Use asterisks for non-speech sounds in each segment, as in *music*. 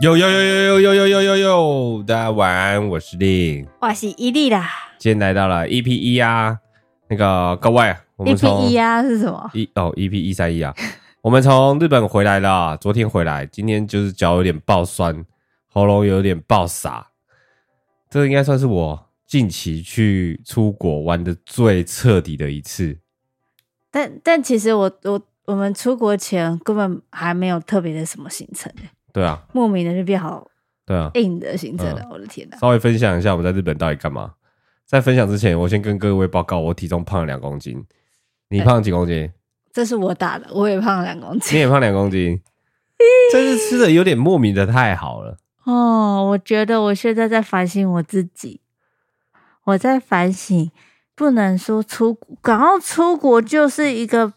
呦呦呦呦呦呦呦呦呦！大家晚安，我是丽，我是伊利啦。今天来到了 EP 一啊，那个各位，EP 一啊是什么？一哦，EP 一三一啊，*laughs* 我们从日本回来了，昨天回来，今天就是脚有点爆酸，喉咙有点爆傻，这应该算是我近期去出国玩的最彻底的一次。但但其实我我我们出国前根本还没有特别的什么行程对啊，莫名的就变好，对啊，硬的行程了。我的天哪！稍微分享一下我们在日本到底干嘛。在分享之前，我先跟各位报告，我体重胖了两公斤。你胖几公斤？这是我打的，我也胖了两公斤。你也胖两公斤，*laughs* 这是吃的有点莫名的太好了。哦，我觉得我现在在反省我自己，我在反省。不能说出国，然后出国就是一个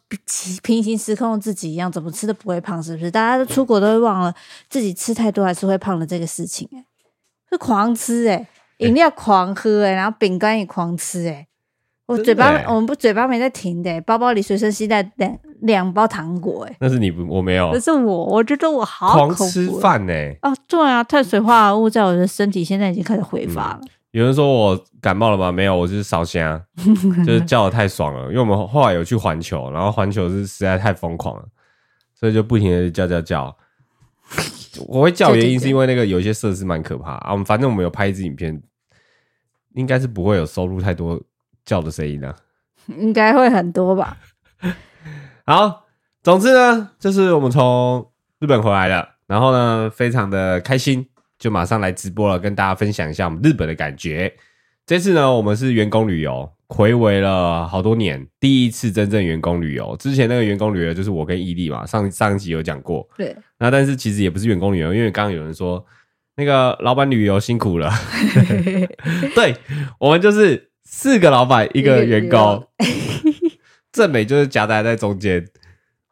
平行时空的自己一样，怎么吃都不会胖，是不是？大家都出国都会忘了自己吃太多还是会胖的这个事情，欸，是狂吃哎，欸，饮料狂喝哎，欸，然后饼干也狂吃哎，欸，我嘴巴我们不嘴巴没在停的，欸，包包里随身携带两两包糖果哎，欸，那是你不我没有，那是我，我觉得我好狂吃饭哎，哦对啊，碳水化合物在我的身体现在已经开始挥发了。嗯有人说我感冒了吗？没有，我就是烧香，*laughs* 就是叫的太爽了。因为我们后来有去环球，然后环球是实在太疯狂了，所以就不停的叫叫叫。我会叫原因是因为那个有一些设施蛮可怕啊。我们反正我们有拍一支影片，应该是不会有收入太多叫的声音的，应该会很多吧。*laughs* 好，总之呢，就是我们从日本回来了，然后呢，非常的开心。就马上来直播了，跟大家分享一下我们日本的感觉。这次呢，我们是员工旅游，回违了好多年，第一次真正员工旅游。之前那个员工旅游就是我跟伊利嘛，上上一集有讲过。对。那但是其实也不是员工旅游，因为刚刚有人说那个老板旅游辛苦了。*laughs* 对，我们就是四个老板一个员工，正美就是夹杂在中间。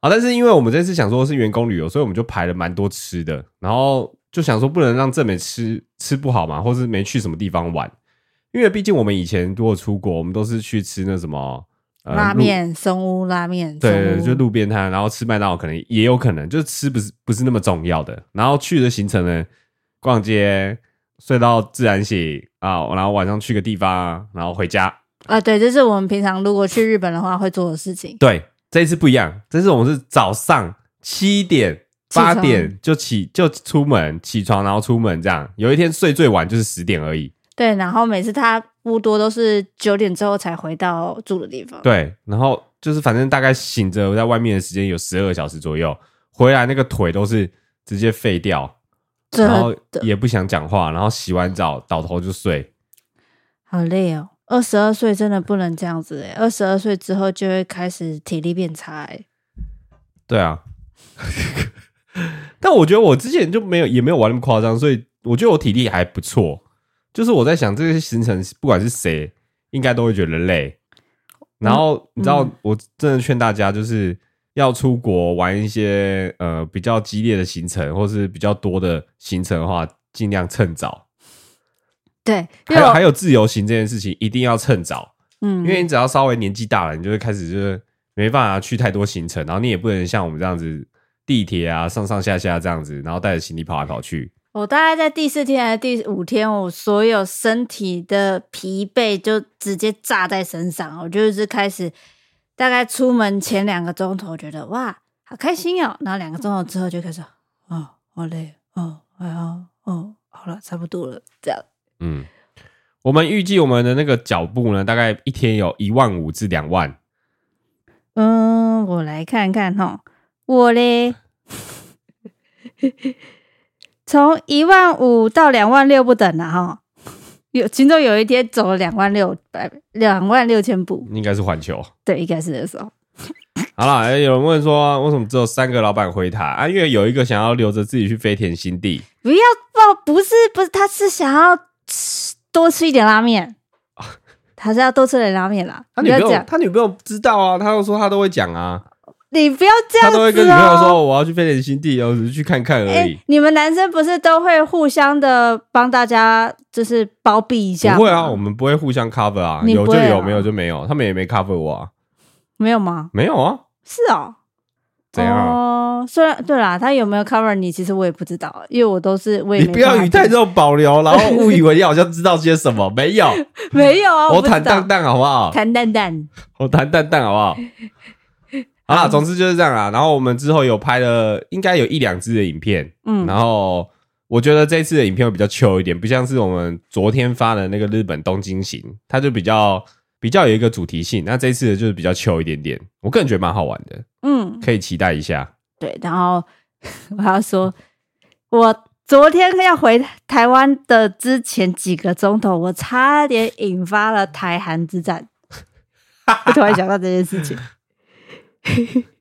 好，但是因为我们这次想说是员工旅游，所以我们就排了蛮多吃的，然后。就想说不能让正美吃吃不好嘛，或是没去什么地方玩，因为毕竟我们以前如果出国，我们都是去吃那什么拉面、松屋拉面，对，就路边摊，然后吃麦当劳可能也有可能，就是吃不是不是那么重要的。然后去的行程呢，逛街、睡到自然醒啊，然后晚上去个地方，然后回家啊，对，这是我们平常如果去日本的话会做的事情。对，这一次不一样，这次我们是早上七点。八点就起就出门起床，然后出门这样。有一天睡最晚就是十点而已。对，然后每次他不多都是九点之后才回到住的地方。对，然后就是反正大概醒着在外面的时间有十二个小时左右，回来那个腿都是直接废掉，然后也不想讲话，然后洗完澡倒头就睡。好累哦，二十二岁真的不能这样子哎，二十二岁之后就会开始体力变差哎。对啊。*laughs* *laughs* 但我觉得我之前就没有也没有玩那么夸张，所以我觉得我体力还不错。就是我在想这些行程，不管是谁，应该都会觉得累。然后你知道，我真的劝大家，就是要出国玩一些呃比较激烈的行程，或是比较多的行程的话，尽量趁早。对，还有还有自由行这件事情，一定要趁早。嗯，因为你只要稍微年纪大了，你就会开始就是没办法去太多行程，然后你也不能像我们这样子。地铁啊，上上下下这样子，然后带着行李跑来跑去。我大概在第四天还是第五天，我所有身体的疲惫就直接炸在身上。我就是开始，大概出门前两个钟头，觉得哇，好开心哦。然后两个钟头之后就开始，哦，好累，哦，哎呀，哦，好了，差不多了，这样。嗯，我们预计我们的那个脚步呢，大概一天有一万五至两万。嗯，我来看看哈。我嘞，从一万五到两万六不等了哈。有其中有一天走了两万六百两万六千步，应该是环球。对，应该是那时候。好了，欸，有人问说，为什么只有三个老板回台啊？因为有一个想要留着自己去飞田新地。不要报，不是不是，他是想要吃多吃一点拉面，*laughs* 他是要多吃点拉面啦。他女朋友，他女朋友知道啊，他又说他都会讲啊。你不要这样子，哦，他都会跟女朋友说，我要去飞点新地，我只是去看看而已。欸，你们男生不是都会互相的帮大家，就是包庇一下？不会啊，我们不会互相 cover 啊，有就有，没有就没有。他们也没 cover 我啊，没有吗？没有啊，是哦，怎样？哦，虽然对啦，他有没有 cover 你，其实我也不知道，因为我都是我也你不要语带这种保留，然后误以为你好像知道些什么，没有，没有啊，我坦荡荡好不好？坦荡荡，我坦荡荡好不好？好啦，总之就是这样啦。然后我们之后有拍了，应该有一两支的影片，嗯，然后我觉得这次的影片会比较 chill 一点，不像是我们昨天发的那个日本东京行，它就比较。比较有一个主题性，那这一次就是比较 chill 一点点，我个人觉得蛮好玩的，嗯，可以期待一下。对，然后 *laughs* 我要说，我昨天要回台湾的之前几个钟头，我差点引发了台韩之战，*laughs* 我突然想到这件事情。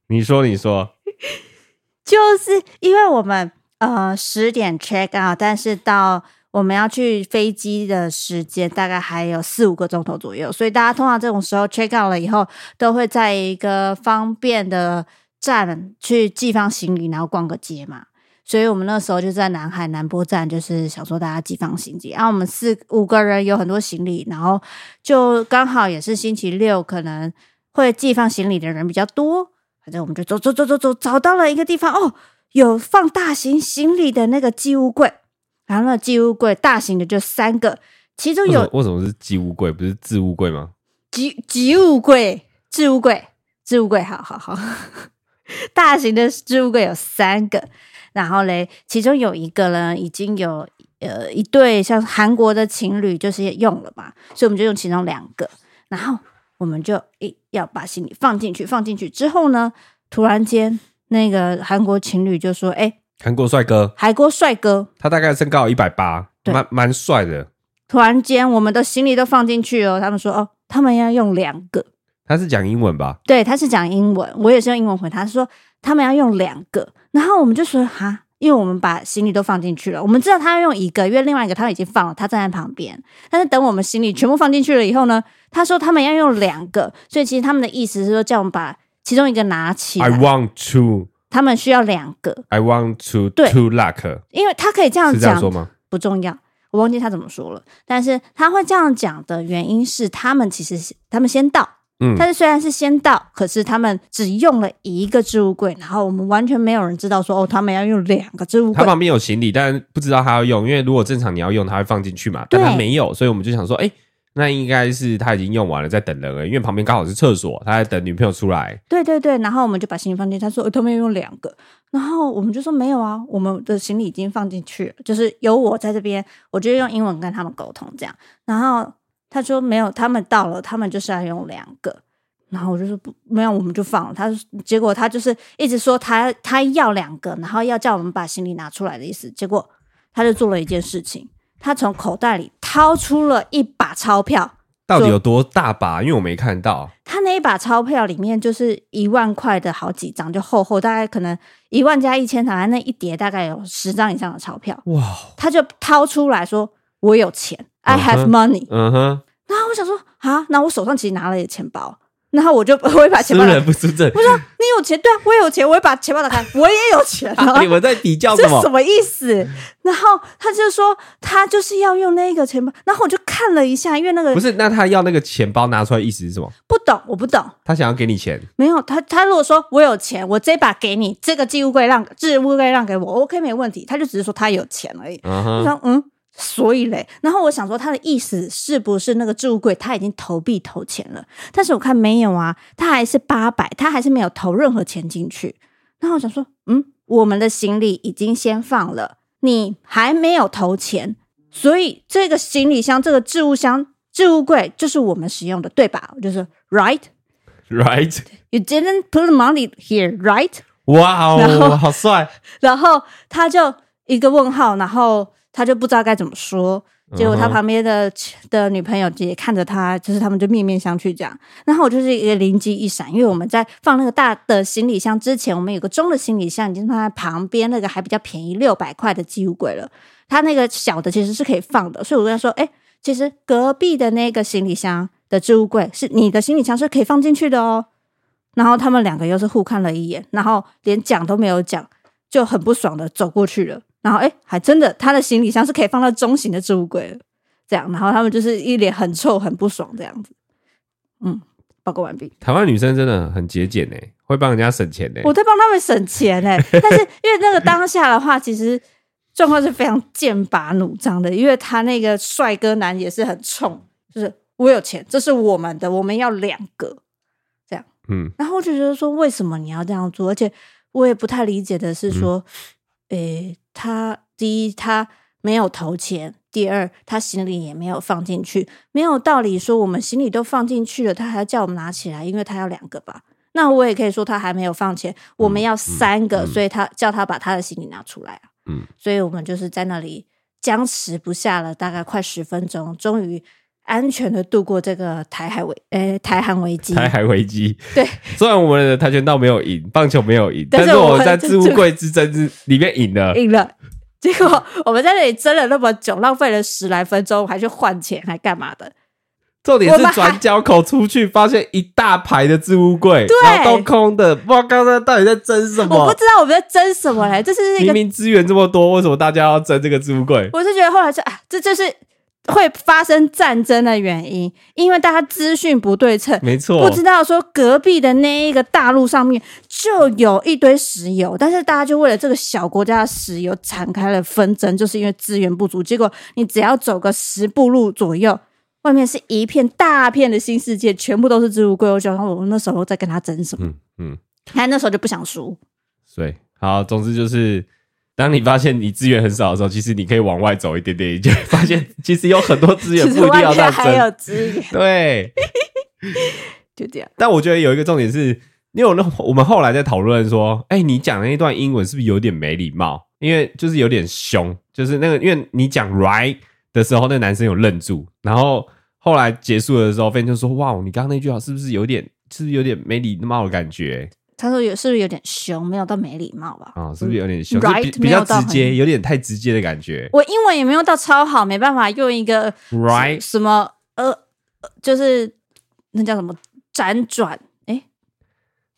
你说，你说，*laughs* 就是因为我们呃十点 check out，但是到。我们要去飞机的时间大概还有四五个钟头左右，所以大家通常这种时候 check out 了以后，都会在一个方便的站去寄放行李，然后逛个街嘛。所以我们那时候就在南海南波站，就是想说大家寄放行李。然后我们四五个人有很多行李，然后就刚好也是星期六，可能会寄放行李的人比较多。反正我们就走走走走走，找到了一个地方哦，有放大型行李的那个寄物柜。然后那寄物柜大型的就三个，其中有为什么是寄物柜不是置物柜吗？寄寄物柜、置物柜、置物柜，好好好，*laughs* 大型的置物柜有三个。然后嘞，其中有一个呢，已经有呃一对像韩国的情侣就是用了嘛，所以我们就用其中两个。然后我们就诶要把行李放进去，放进去之后呢，突然间那个韩国情侣就说：“诶韩国帅哥，韩国帅哥，他大概身高一百八，蛮蛮帅的。突然间，我们的行李都放进去哦。他们说：“哦，他们要用两个。”他是讲英文吧？对，他是讲英文。我也是用英文回他，说他们要用两个。然后我们就说：“哈，因为我们把行李都放进去了，我们知道他要用一个，因为另外一个他已经放了，他站在旁边。但是等我们行李全部放进去了以后呢，他说他们要用两个，所以其实他们的意思是说叫我们把其中一个拿起来。I want to。他们需要两个。I want to to luck，因为他可以这样讲，是这样说吗？不重要，我忘记他怎么说了。但是他会这样讲的原因是，他们其实他们先到，嗯，但是虽然是先到，可是他们只用了一个置物柜，然后我们完全没有人知道说哦，他们要用两个置物柜。他旁边有行李，但不知道他要用，因为如果正常你要用，他会放进去嘛，但他没有，所以我们就想说，哎、欸。那应该是他已经用完了，在等人了，因为旁边刚好是厕所，他在等女朋友出来。对对对，然后我们就把行李放进去，他说、欸、他们要用两个，然后我们就说没有啊，我们的行李已经放进去了，就是有我在这边，我就用英文跟他们沟通这样。然后他说没有，他们到了，他们就是要用两个，然后我就说不，没有，我们就放了。他结果他就是一直说他他要两个，然后要叫我们把行李拿出来的意思。结果他就做了一件事情。他从口袋里掏出了一把钞票，到底有多大把？因为我没看到。他那一把钞票里面就是一万块的好几张，就厚厚，大概可能一万加一千，台湾那一叠大概有十张以上的钞票。哇！他就掏出来说：“我有钱，I have money。”嗯哼。然后我想说啊，那我手上其实拿了钱包。然后我就 *laughs* 我会把钱包打开，不出证。我说你有钱，对啊，我有钱，我会把钱包打开，我也有钱。*laughs* 啊、你们在比较什么？这什么意思？然后他就说他就是要用那个钱包。然后我就看了一下，因为那个不是，那他要那个钱包拿出来，意思是什么？不懂，我不懂。他想要给你钱？没有，他他如果说我有钱，我这把给你，这个置物柜让置物柜让给我，OK，没问题。他就只是说他有钱而已。Uh. 我说嗯。所以嘞，然后我想说他的意思是不是那个置物柜他已经投币投钱了？但是我看没有啊，他还是八百，他还是没有投任何钱进去。然后我想说，嗯，我们的行李已经先放了，你还没有投钱，所以这个行李箱、这个置物箱、置物柜就是我们使用的，对吧？就是 right，right，you didn't put money here，right？哇哦，好帅！然后他就一个问号，然后。他就不知道该怎么说，结果他旁边的的女朋友也看着他，就是他们就面面相觑这样。然后我就是一个灵机一闪，因为我们在放那个大的行李箱之前，我们有个中的行李箱已经放在旁边那个还比较便宜六百块的寄物柜了。他那个小的其实是可以放的，所以我跟他说：“哎，其实隔壁的那个行李箱的置物柜是你的行李箱是可以放进去的哦。”然后他们两个又是互看了一眼，然后连讲都没有讲，就很不爽的走过去了。然后哎，还真的，他的行李箱是可以放到中型的置物柜的，这样。然后他们就是一脸很臭、很不爽这样子。嗯，报告完毕。台湾女生真的很节俭呢，会帮人家省钱呢。我在帮他们省钱呢，*laughs* 但是因为那个当下的话，其实状况是非常剑拔弩张的，因为他那个帅哥男也是很冲，就是我有钱，这是我们的，我们要两个这样。嗯，然后我就觉得说，为什么你要这样做？而且我也不太理解的是说，嗯欸，他第一他没有投钱。第二，他行李也没有放进去，没有道理说我们行李都放进去了，他还要叫我们拿起来，因为他要两个吧？那我也可以说他还没有放钱，我们要三个，嗯嗯、所以他叫他把他的行李拿出来啊。嗯，所以我们就是在那里僵持不下了，大概快十分钟，终于安全的度过这个台海危，呃、欸，台韩危机。台海危机，*laughs* 对。虽然我们的跆拳道没有赢，棒球没有赢，但是我们在置物柜之争之里面赢了，赢了。结果我们在那里争了那么久，浪费了十来分钟，还去换钱，还干嘛的？重点是转角口出去，发现一大排的置物柜，对，然后都空的。不知道刚刚到底在争什么？我不知道我们在争什么嘞。这是明明资源这么多，为什么大家要争这个置物柜？我是觉得后来就啊，这就是。会发生战争的原因，因为大家资讯不对称，没错，不知道说隔壁的那一个大陆上面就有一堆石油，但是大家就为了这个小国家的石油展开了纷争，就是因为资源不足。结果你只要走个十步路左右，外面是一片大片的新世界，全部都是植物柜。我想我们那时候在跟他争什么？嗯嗯，他那时候就不想输。对，好，总之就是。当你发现你资源很少的时候，其实你可以往外走一点点，你就会发现其实有很多资源 *laughs* 不一定要这样争。还有资源，对，*laughs* 就这样。但我觉得有一个重点是，因为我那我们后来在讨论说，哎、欸，你讲那一段英文是不是有点没礼貌？因为就是有点凶，就是那个，因为你讲 right 的时候，那男生有愣住，然后后来结束的时候，飞就说，哇，你刚刚那句话是不是有点，是不是有点没礼貌的感觉？他说：“有是不是有点凶？没有到没礼貌吧？啊、哦，是不是有点凶？Right, 比，比较直接，有点太直接的感觉。我英文也没有到超好，没办法用一个 Right 什么呃，就是那叫什么辗转？哎，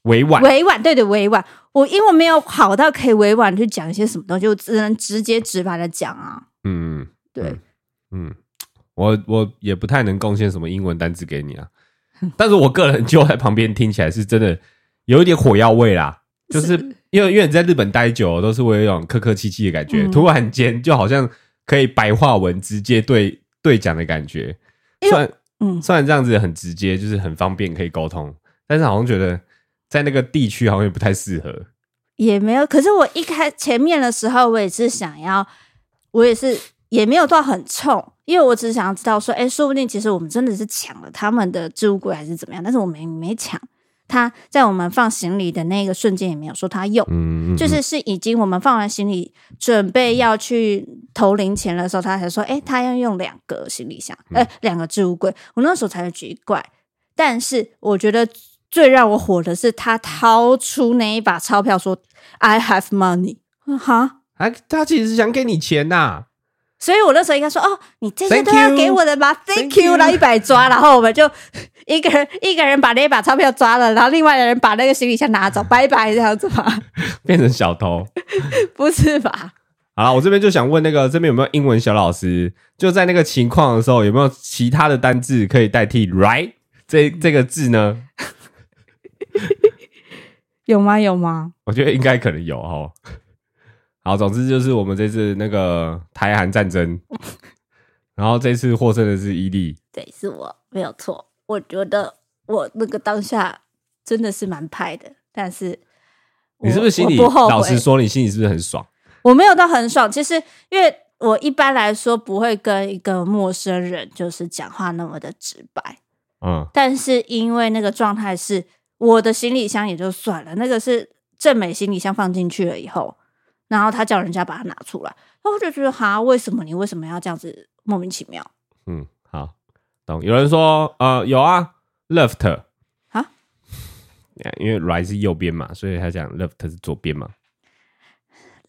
委婉，委婉，对对，委婉。我英文没有好到可以委婉去讲一些什么东西，我只能直接直白的讲啊。嗯，对，嗯，我我也不太能贡献什么英文单词给你啊，*laughs* 但是我个人就在旁边听起来是真的。”有一点火药味啦，就是因为因为你在日本待久，都是会有一种客客气气的感觉，嗯、突然间就好像可以白话文直接对对讲的感觉。虽然嗯，虽然这样子很直接，就是很方便可以沟通，但是好像觉得在那个地区好像也不太适合。也没有，可是我一开前面的时候，我也是想要，我也是也没有到很冲，因为我只是想要知道说，哎，说不定其实我们真的是抢了他们的置物柜还是怎么样，但是我没没抢。他在我们放行李的那个瞬间也没有说他用，嗯，就是是已经我们放完行李准备要去投零钱的时候，他才说，哎，他要用两个行李箱，呃，两个置物柜。我那时候才会奇怪，但是我觉得最让我火的是他掏出那一把钞票说，I have money，哈，哎，他其实是想给你钱呐。所以我那时候应该说：“哦，你这些都要给我的吗？”Thank you，然后一百抓，然后我们就一个人一个人把那一把钞票抓了，然后另外的人把那个行李箱拿走，*laughs* 拜拜这样子吧。*laughs* 变成小偷？*laughs* 不是吧？好了，我这边就想问那个这边有没有英文小老师？就在那个情况的时候，有没有其他的单字可以代替 “right” 这这个字呢？有吗？有吗？我觉得应该可能有哦。好，总之就是我们这次那个台韩战争，*laughs* 然后这次获胜的是伊利，对，是我没有错。我觉得我那个当下真的是蛮派的，但是你是不是心里不老实说，你心里是不是很爽？我没有到很爽，其实因为我一般来说不会跟一个陌生人就是讲话那么的直白，嗯，但是因为那个状态是我的行李箱也就算了，那个是正美行李箱放进去了以后。然后他叫人家把它拿出来，然后我就觉得哈，为什么你为什么要这样子莫名其妙？嗯，好，懂。有人说呃有啊，left 啊，因为 right 是右边嘛，所以他讲 left 是左边嘛。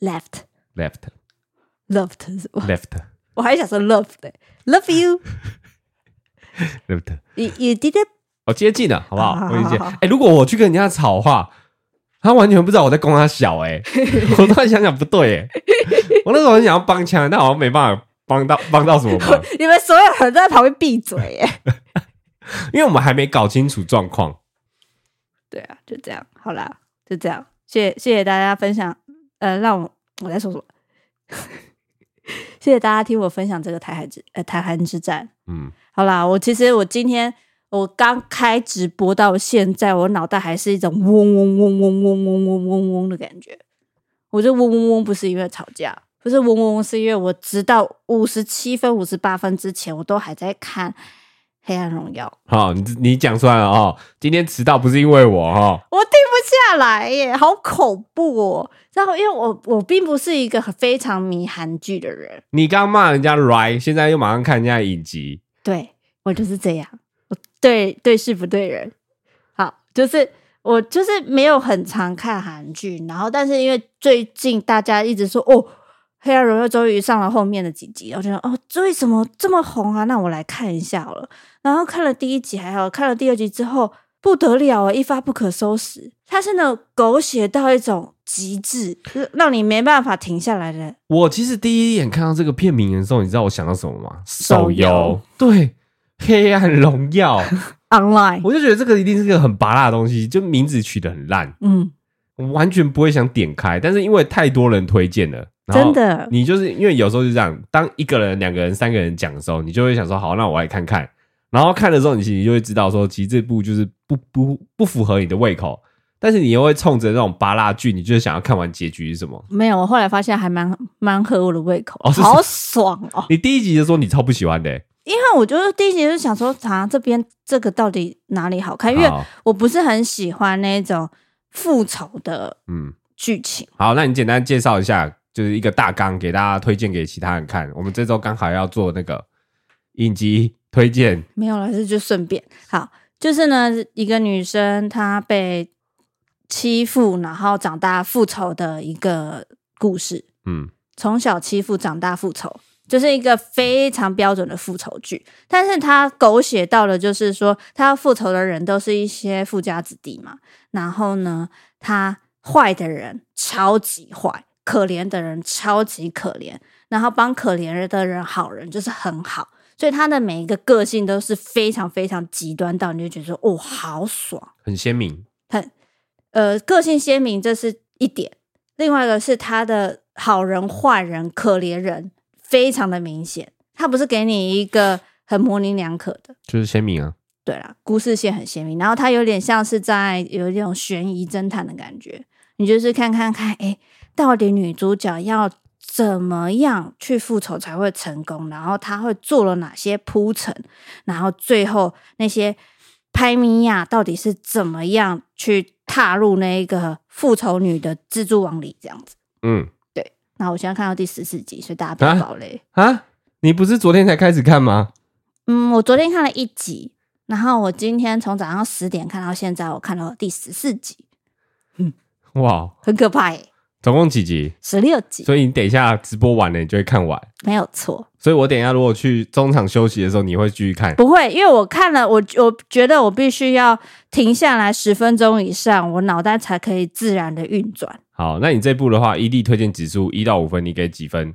left，left，left 是 left，*laughs* 我还想说 love 的，love you，left，you *laughs* you did it，哦，接近了，好不好？我理解。哎，如果我去跟人家吵话。他完全不知道我在供他小哎、欸，*laughs* 我突然想想不对哎、欸，我那时候很想要帮腔，但好像没办法帮到帮到什么忙。*laughs* 你们所有人都在旁边闭嘴哎、欸，*laughs* 因为我们还没搞清楚状况。对啊，就这样，好啦，就这样，谢谢大家分享，呃，让我我再说说，谢谢大家听我分享这个台海之呃台韩之战。嗯，好啦，我其实我今天我刚开直播到现在，我脑袋还是一种嗡嗡嗡嗡嗡嗡嗡嗡嗡的感觉。我就嗡嗡嗡不是因为吵架，不是嗡嗡嗡，是因为我直到五十七分、五十八分之前，我都还在看《黑暗荣耀》。好，你你讲出来了哦。今天迟到不是因为我哈，我停不下来耶，好恐怖哦。然后，因为我我并不是一个非常迷韩剧的人。你刚骂人家 right，现在又马上看人家影集。对，我就是这样，我对对事不对人。好，就是。我就是没有很常看韩剧，然后但是因为最近大家一直说哦，《黑暗荣耀》终于上了后面的几集，我觉得哦，这为什么这么红啊？那我来看一下好了。然后看了第一集还好，看了第二集之后不得了啊，一发不可收拾。它是那种狗血到一种极致，让你没办法停下来的。我其实第一眼看到这个片名的时候，你知道我想到什么吗？手游，对，《黑暗荣耀》。*laughs* Online，我就觉得这个一定是个很拔辣的东西，就名字取得很烂，嗯，我完全不会想点开。但是因为太多人推荐了，真的，你就是因为有时候就这样，当一个人、两个人、三个人讲的时候，你就会想说，好，那我来看看。然后看的时候，你其实就会知道说，其实这部就是不不不符合你的胃口。但是你又会冲着那种拔辣剧，你就是想要看完结局是什么？没有，我后来发现还蛮蛮合我的胃口，哦，好爽哦！你第一集就说你超不喜欢的，欸。因为我就是第一集就是想说，啊，这边这个到底哪里好看？因为我不是很喜欢那种复仇的嗯剧情。好，那你简单介绍一下，就是一个大纲给大家推荐给其他人看。我们这周刚好要做那个影集推荐，没有了，是就顺便。好，就是呢，一个女生她被欺负，然后长大复仇的一个故事。嗯，从小欺负，长大复仇。就是一个非常标准的复仇剧，但是他狗血到了，就是说他要复仇的人都是一些富家子弟嘛，然后呢，他坏的人超级坏，可怜的人超级可怜，然后帮可怜的人好人就是很好，所以他的每一个个性都是非常非常极端到你就觉得说哦，好爽，很鲜明，很呃个性鲜明，这是一点，另外一个是他的好人坏人可怜人。非常的明显，它不是给你一个很模棱两可的，就是鲜明啊。对啦，故事线很鲜明，然后它有点像是在有一种悬疑侦探的感觉。你就是看看看，哎，到底女主角要怎么样去复仇才会成功？然后她会做了哪些铺陈？然后最后那些拍米亚到底是怎么样去踏入那一个复仇女的蜘蛛网里？这样子，嗯。那我现在看到第十四集，所以大家不要暴雷啊！你不是昨天才开始看吗？嗯，我昨天看了一集，然后我今天从早上十点看到现在，我看到第十四集。嗯，哇，很可怕耶！总共几集？十六集。所以你等一下直播完了，你就会看完。没有错。所以我等一下如果去中场休息的时候，你会继续看？不会，因为我看了，我我觉得我必须要停下来十分钟以上，我脑袋才可以自然的运转。好，那你这部的话伊利推荐指数一到五分，你给几分？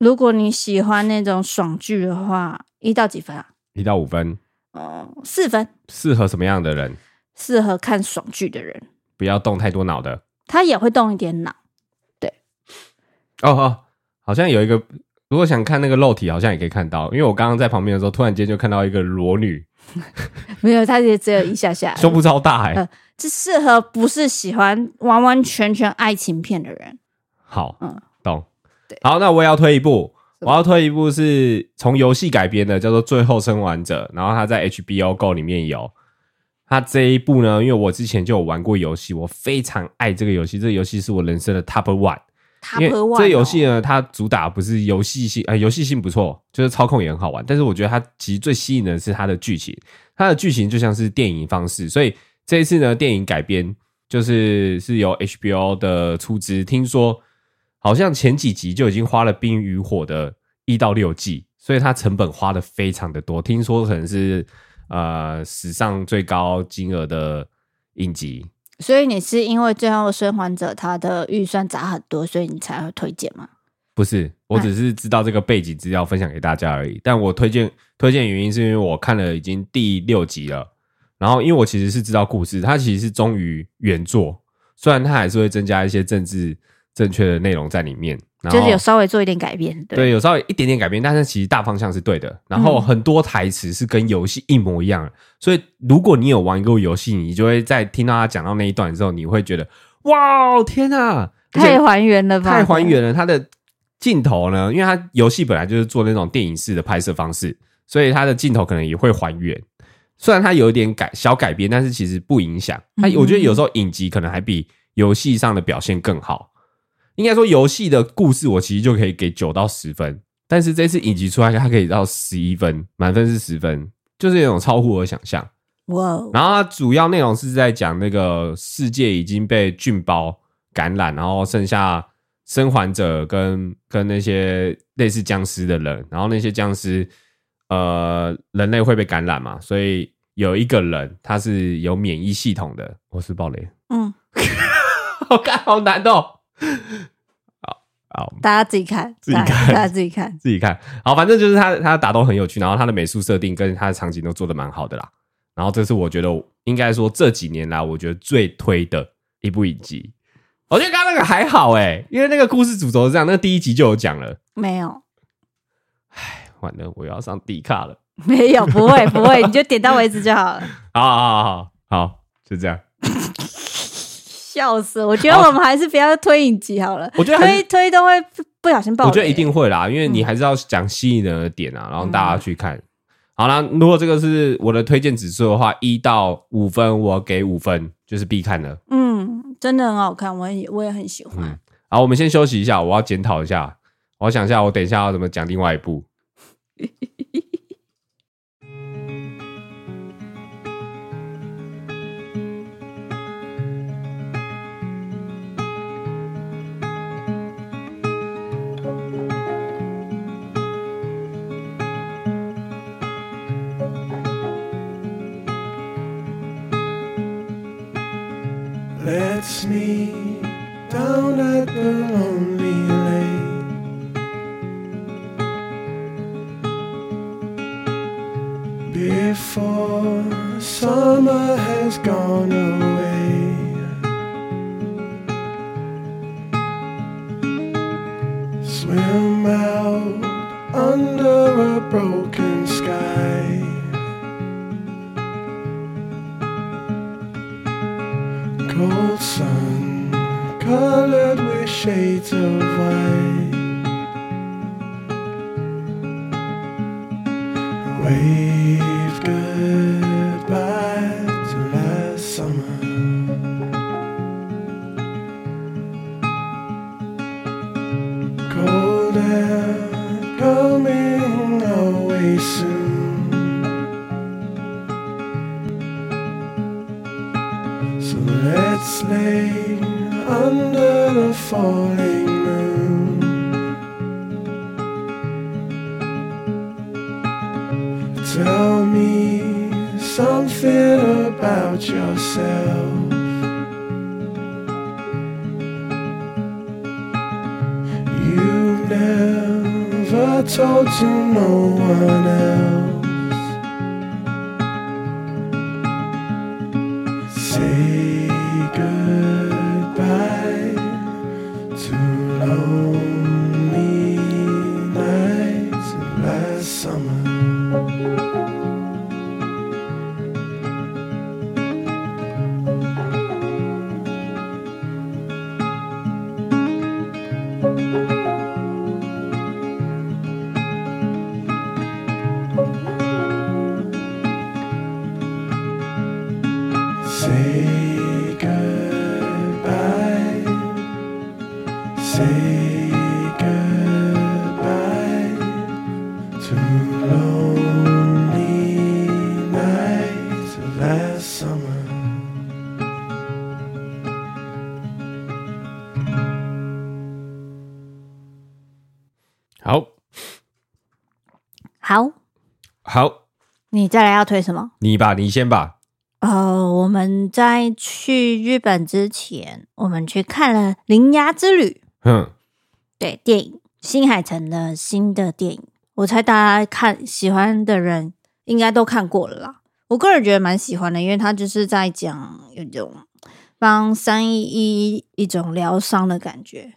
如果你喜欢那种爽剧的话，一到几分啊？一到五分，哦、嗯，四分。适合什么样的人？适合看爽剧的人，不要动太多脑的。他也会动一点脑，对。哦哦，好像有一个，如果想看那个肉体，好像也可以看到。因为我刚刚在旁边的时候，突然间就看到一个裸女。*laughs* 没有，她也只有一下下，胸部超大哎、欸，这、呃、适合不是喜欢完完全全爱情片的人。好，嗯，懂。对，好，那我也要推一部，我要推一部是从游戏改编的，叫做《最后生还者》，然后它在 HBO Go 里面有。它这一部呢，因为我之前就有玩过游戏，我非常爱这个游戏，这个游戏是我人生的 Top One。因为这游戏呢，它主打不是游戏性，呃，游戏性不错，就是操控也很好玩。但是我觉得它其实最吸引的是它的剧情，它的剧情就像是电影方式。所以这一次呢，电影改编就是是由 HBO 的出资，听说好像前几集就已经花了《冰与火》的一到六季，所以它成本花的非常的多。听说可能是呃史上最高金额的影集。所以你是因为最后生还者他的预算砸很多，所以你才会推荐吗？不是，我只是知道这个背景资料分享给大家而已。但我推荐推荐原因是因为我看了已经第六集了，然后因为我其实是知道故事，它其实是忠于原作，虽然它还是会增加一些政治正确的内容在里面，就是有稍微做一点改变，对，对，有稍微一点点改变，但是其实大方向是对的。然后很多台词是跟游戏一模一样，嗯，所以如果你有玩过游戏，你就会在听到他讲到那一段的时候，你会觉得哇，天哪，太还原了吧，太还原了，他的。镜头呢？因为他游戏本来就是做那种电影式的拍摄方式，所以他的镜头可能也会还原。虽然它有一点改小改编，但是其实不影响。它我觉得有时候影集可能还比游戏上的表现更好。应该说游戏的故事我其实就可以给九到十分，但是这次影集出来它可以到十一分，满分是十分，就是有种超乎我的想象。哇！然后它主要内容是在讲那个世界已经被菌包感染，然后剩下。生还者跟跟那些类似僵尸的人，然后那些僵尸，呃，人类会被感染嘛？所以有一个人他是有免疫系统的。我是暴雷，嗯，*laughs* 好看，好难哦。*laughs* 好，好，大家自己看，自己看，大家自己看，自己看。好，反正就是他他打斗很有趣，然后他的美术设定跟他的场景都做的蛮好的啦。然后这是我觉得应该说这几年来我觉得最推的一部影集。我觉得刚刚那个还好哎，因为那个故事主轴是这样，那个第一集就有讲了。没有，哎，完了，我要上 D 卡了。没有，不会，不会，你就点到为止就好了。*laughs* 好好好好好，就这样。*laughs* 笑死！我觉得我们还是不要推影集好了。我觉得推推都会不小心爆。我觉得一定会啦，因为你还是要讲吸引人的点啊，然后大家去看。嗯、好啦，如果这个是我的推荐指数的话，一到五分，我给五分，就是必看的。嗯。真的很好看，我也我也很喜欢。嗯，好，我们先休息一下，我要检讨一下，我要想一下，我等一下要怎么讲另外一部。*laughs* Let's meet down at the lonely lake before summer has gone away. Swim out under a broken sky. Cold sun colored with shades of white. Wave 好，好，你再来要推什么？你吧，你先吧。呃，我们在去日本之前，我们去看了《铃芽之旅》。嗯，对，电影。新海诚的新的电影，我猜大家看喜欢的人应该都看过了啦。我个人觉得蛮喜欢的，因为他就是在讲有一种帮三一一一种疗伤的感觉。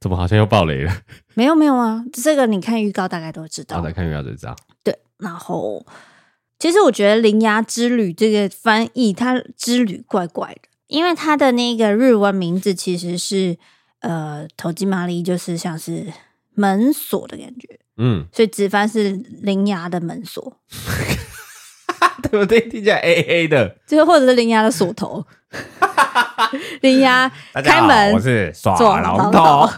怎么好像又爆雷了？没有没有啊，这个你看预告大概都知道。我、哦、在看预告就知道。对，然后其实我觉得《铃芽之旅》这个翻译，它之旅怪怪的，因为它的那个日文名字其实是呃“投机麻利”，就是像是门锁的感觉。嗯，所以直翻是“铃芽的门锁”。*laughs* 对不对？听起来 A A 的，就或者是铃芽的锁头。*laughs* *laughs* 铃芽 *laughs* 开门，我是耍老头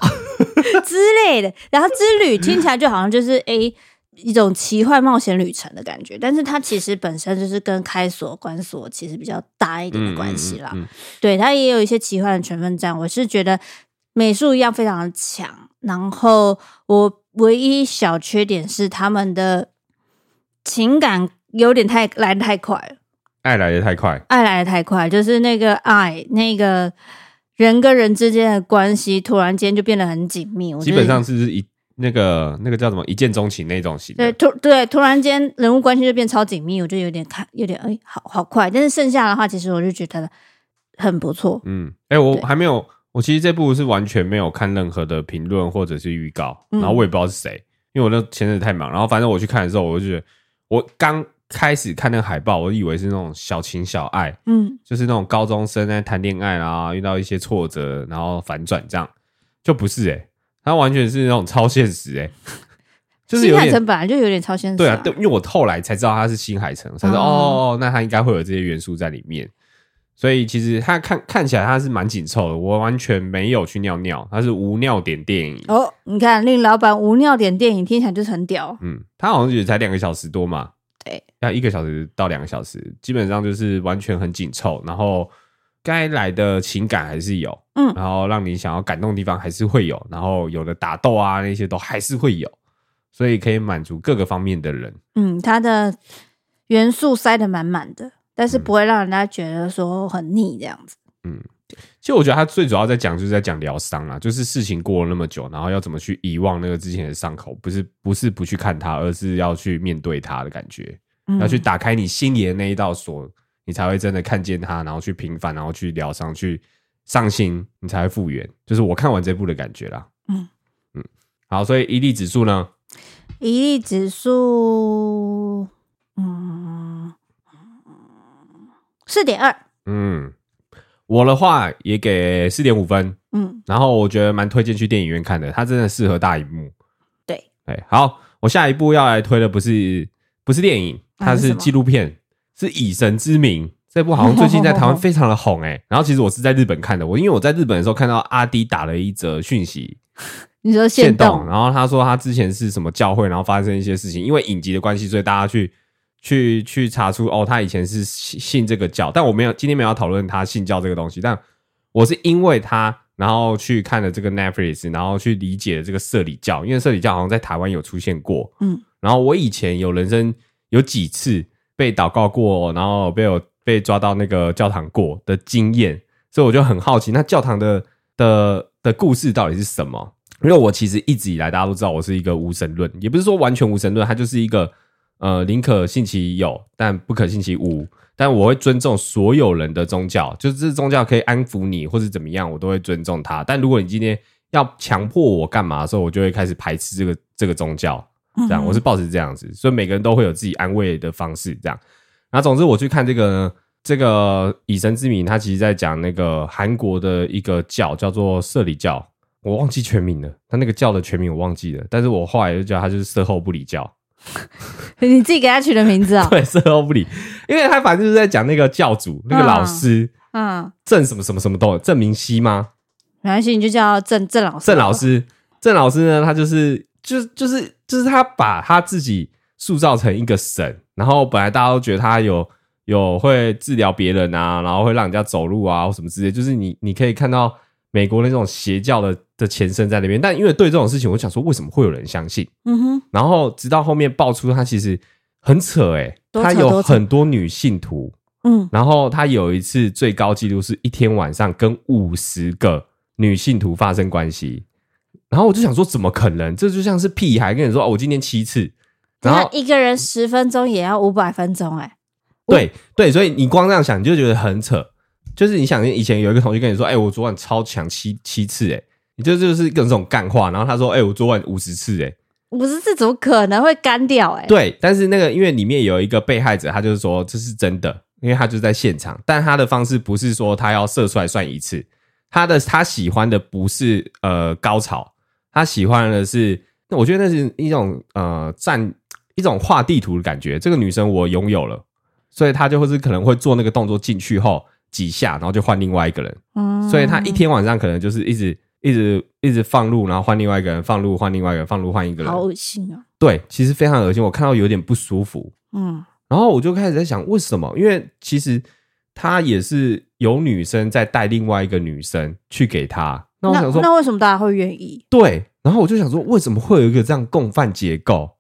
之类的。然后之旅听起来就好像就是诶一种奇幻冒险旅程的感觉，但是它其实本身就是跟开锁关锁其实比较大一点的关系啦。嗯嗯嗯、对，它也有一些奇幻的成分在。我是觉得美术一样非常的强，然后我唯一小缺点是他们的情感。有点太来的太快了，爱来的太快，爱来的太快，就是那个爱，那个人跟人之间的关系，突然间就变得很紧密。基本上是一那个那个叫什么一见钟情那种型。对，突对突然间人物关系就变超紧密，我就有点看有点哎，好好快。但是剩下的话，其实我就觉得很不错。嗯，哎、欸，我还没有，我其实这部是完全没有看任何的评论或者是预告，然后我也不知道是谁，因为我那前阵子太忙。然后反正我去看的时候，我就觉得我刚。开始看那个海报，我以为是那种小情小爱，嗯，就是那种高中生在谈恋爱啦，遇到一些挫折，然后反转这样，就不是诶、欸，它完全是那种超现实诶、欸，*laughs* 就是新海诚本来就有点超现实、啊，对啊，对，因为我后来才知道它是新海诚，才知道哦，哦，那它应该会有这些元素在里面，所以其实它看看起来它是蛮紧凑的，我完全没有去尿尿，它是无尿点电影。哦，你看令老板无尿点电影听起来就是很屌，嗯，他好像也才两个小时多嘛。对，要一个小时到两个小时，基本上就是完全很紧凑，然后该来的情感还是有，嗯，然后让你想要感动的地方还是会有，然后有的打斗啊那些都还是会有，所以可以满足各个方面的人。嗯，它的元素塞得满满的，但是不会让人家觉得说很腻这样子。嗯。其实我觉得他最主要在讲，就是在讲疗伤啊，就是事情过了那么久，然后要怎么去遗忘那个之前的伤口，不是不是不去看它，而是要去面对它的感觉，嗯、要去打开你心里的那一道锁，你才会真的看见它，然后去平反，然后去疗伤，去上心，你才会复原。就是我看完这部的感觉啦。嗯嗯，好，所以一粒指数呢？一粒指数，嗯，四点二。嗯。我的话也给四点五分，嗯，然后我觉得蛮推荐去电影院看的，它真的适合大荧幕。对，哎，好，我下一部要来推的不是不是电影，它是纪录片，是《以神之名》这部好像最近在台湾非常的红哎。*laughs* 然后其实我是在日本看的，我因为我在日本的时候看到阿迪打了一则讯息，*laughs* 你说限动，然后他说他之前是什么教会，然后发生一些事情，因为影集的关系，所以大家去。去去查出哦，他以前是信信这个教，但我没有今天没有要讨论他信教这个东西，但我是因为他，然后去看了这个 Netflix，然后去理解了这个社理教，因为社理教好像在台湾有出现过，嗯，然后我以前有人生有几次被祷告过，然后被我被抓到那个教堂过的经验，所以我就很好奇，那教堂的的的故事到底是什么？因为我其实一直以来大家都知道我是一个无神论，也不是说完全无神论，它就是一个。呃，宁可信其有，但不可信其无。但我会尊重所有人的宗教，就是这宗教可以安抚你，或是怎么样，我都会尊重他。但如果你今天要强迫我干嘛的时候，我就会开始排斥这个这个宗教。这样，我是抱持这样子，所以每个人都会有自己安慰的方式。这样，那总之我去看这个呢，这个以神之名，他其实在讲那个韩国的一个教叫做社理教，我忘记全名了，他那个教的全名我忘记了，但是我后来就叫他就是社后不理教。*laughs* 你自己给他取的名字啊、哦？*laughs* 对，是欧布里，因为他反正就是在讲那个教主，那个老师，嗯，郑什么什么什么东郑明熙吗？没关系，你就叫郑郑老师。郑老师，郑老师呢？他就是，就就是就是他把他自己塑造成一个神，然后本来大家都觉得他有有会治疗别人啊，然后会让人家走路啊，或什么之类，就是你你可以看到。美国那种邪教的的前身在那边，但因为对这种事情，我想说为什么会有人相信？嗯哼。然后直到后面爆出他其实很扯诶，他有很多女信徒，嗯。然后他有一次最高纪录是一天晚上跟五十个女信徒发生关系，然后我就想说，怎么可能？这就像是屁孩跟你说，哦，我今天七次，然后一个人十分钟也要五百分钟，哎，对对，所以你光这样想，你就觉得很扯。就是你想，以前有一个同学跟你说，哎，我昨晚超强七七次，哎，你就就是各种干话。然后他说，哎，我昨晚五十次，哎，五十次怎么可能会干掉？哎，对，但是那个因为里面有一个被害者，他就是说这是真的，因为他就在现场，但他的方式不是说他要射出来算一次，他的他喜欢的不是呃高潮。他喜欢的是，那我觉得那是一种呃，占一种画地图的感觉。这个女生我拥有了，所以他就会是可能会做那个动作进去后几下，然后就换另外一个人。嗯，所以他一天晚上可能就是一直一直一直放入，然后换另外一个人，放入换另外一个人，放入换一个人。好恶心啊！对，其实非常恶心，我看到有点不舒服。嗯，然后我就开始在想，为什么？因为其实他也是有女生在带另外一个女生去给他。那我想说，那为什么大家会愿意？对，然后我就想说，为什么会有一个这样共犯结构？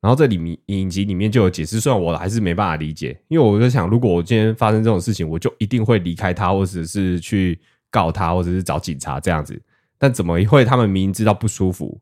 然后这里面影集里面就有解释，虽然我还是没办法理解，因为我就想，如果我今天发生这种事情，我就一定会离开他，或者是去告他，或者是找警察这样子。但怎么会他们明明知道不舒服，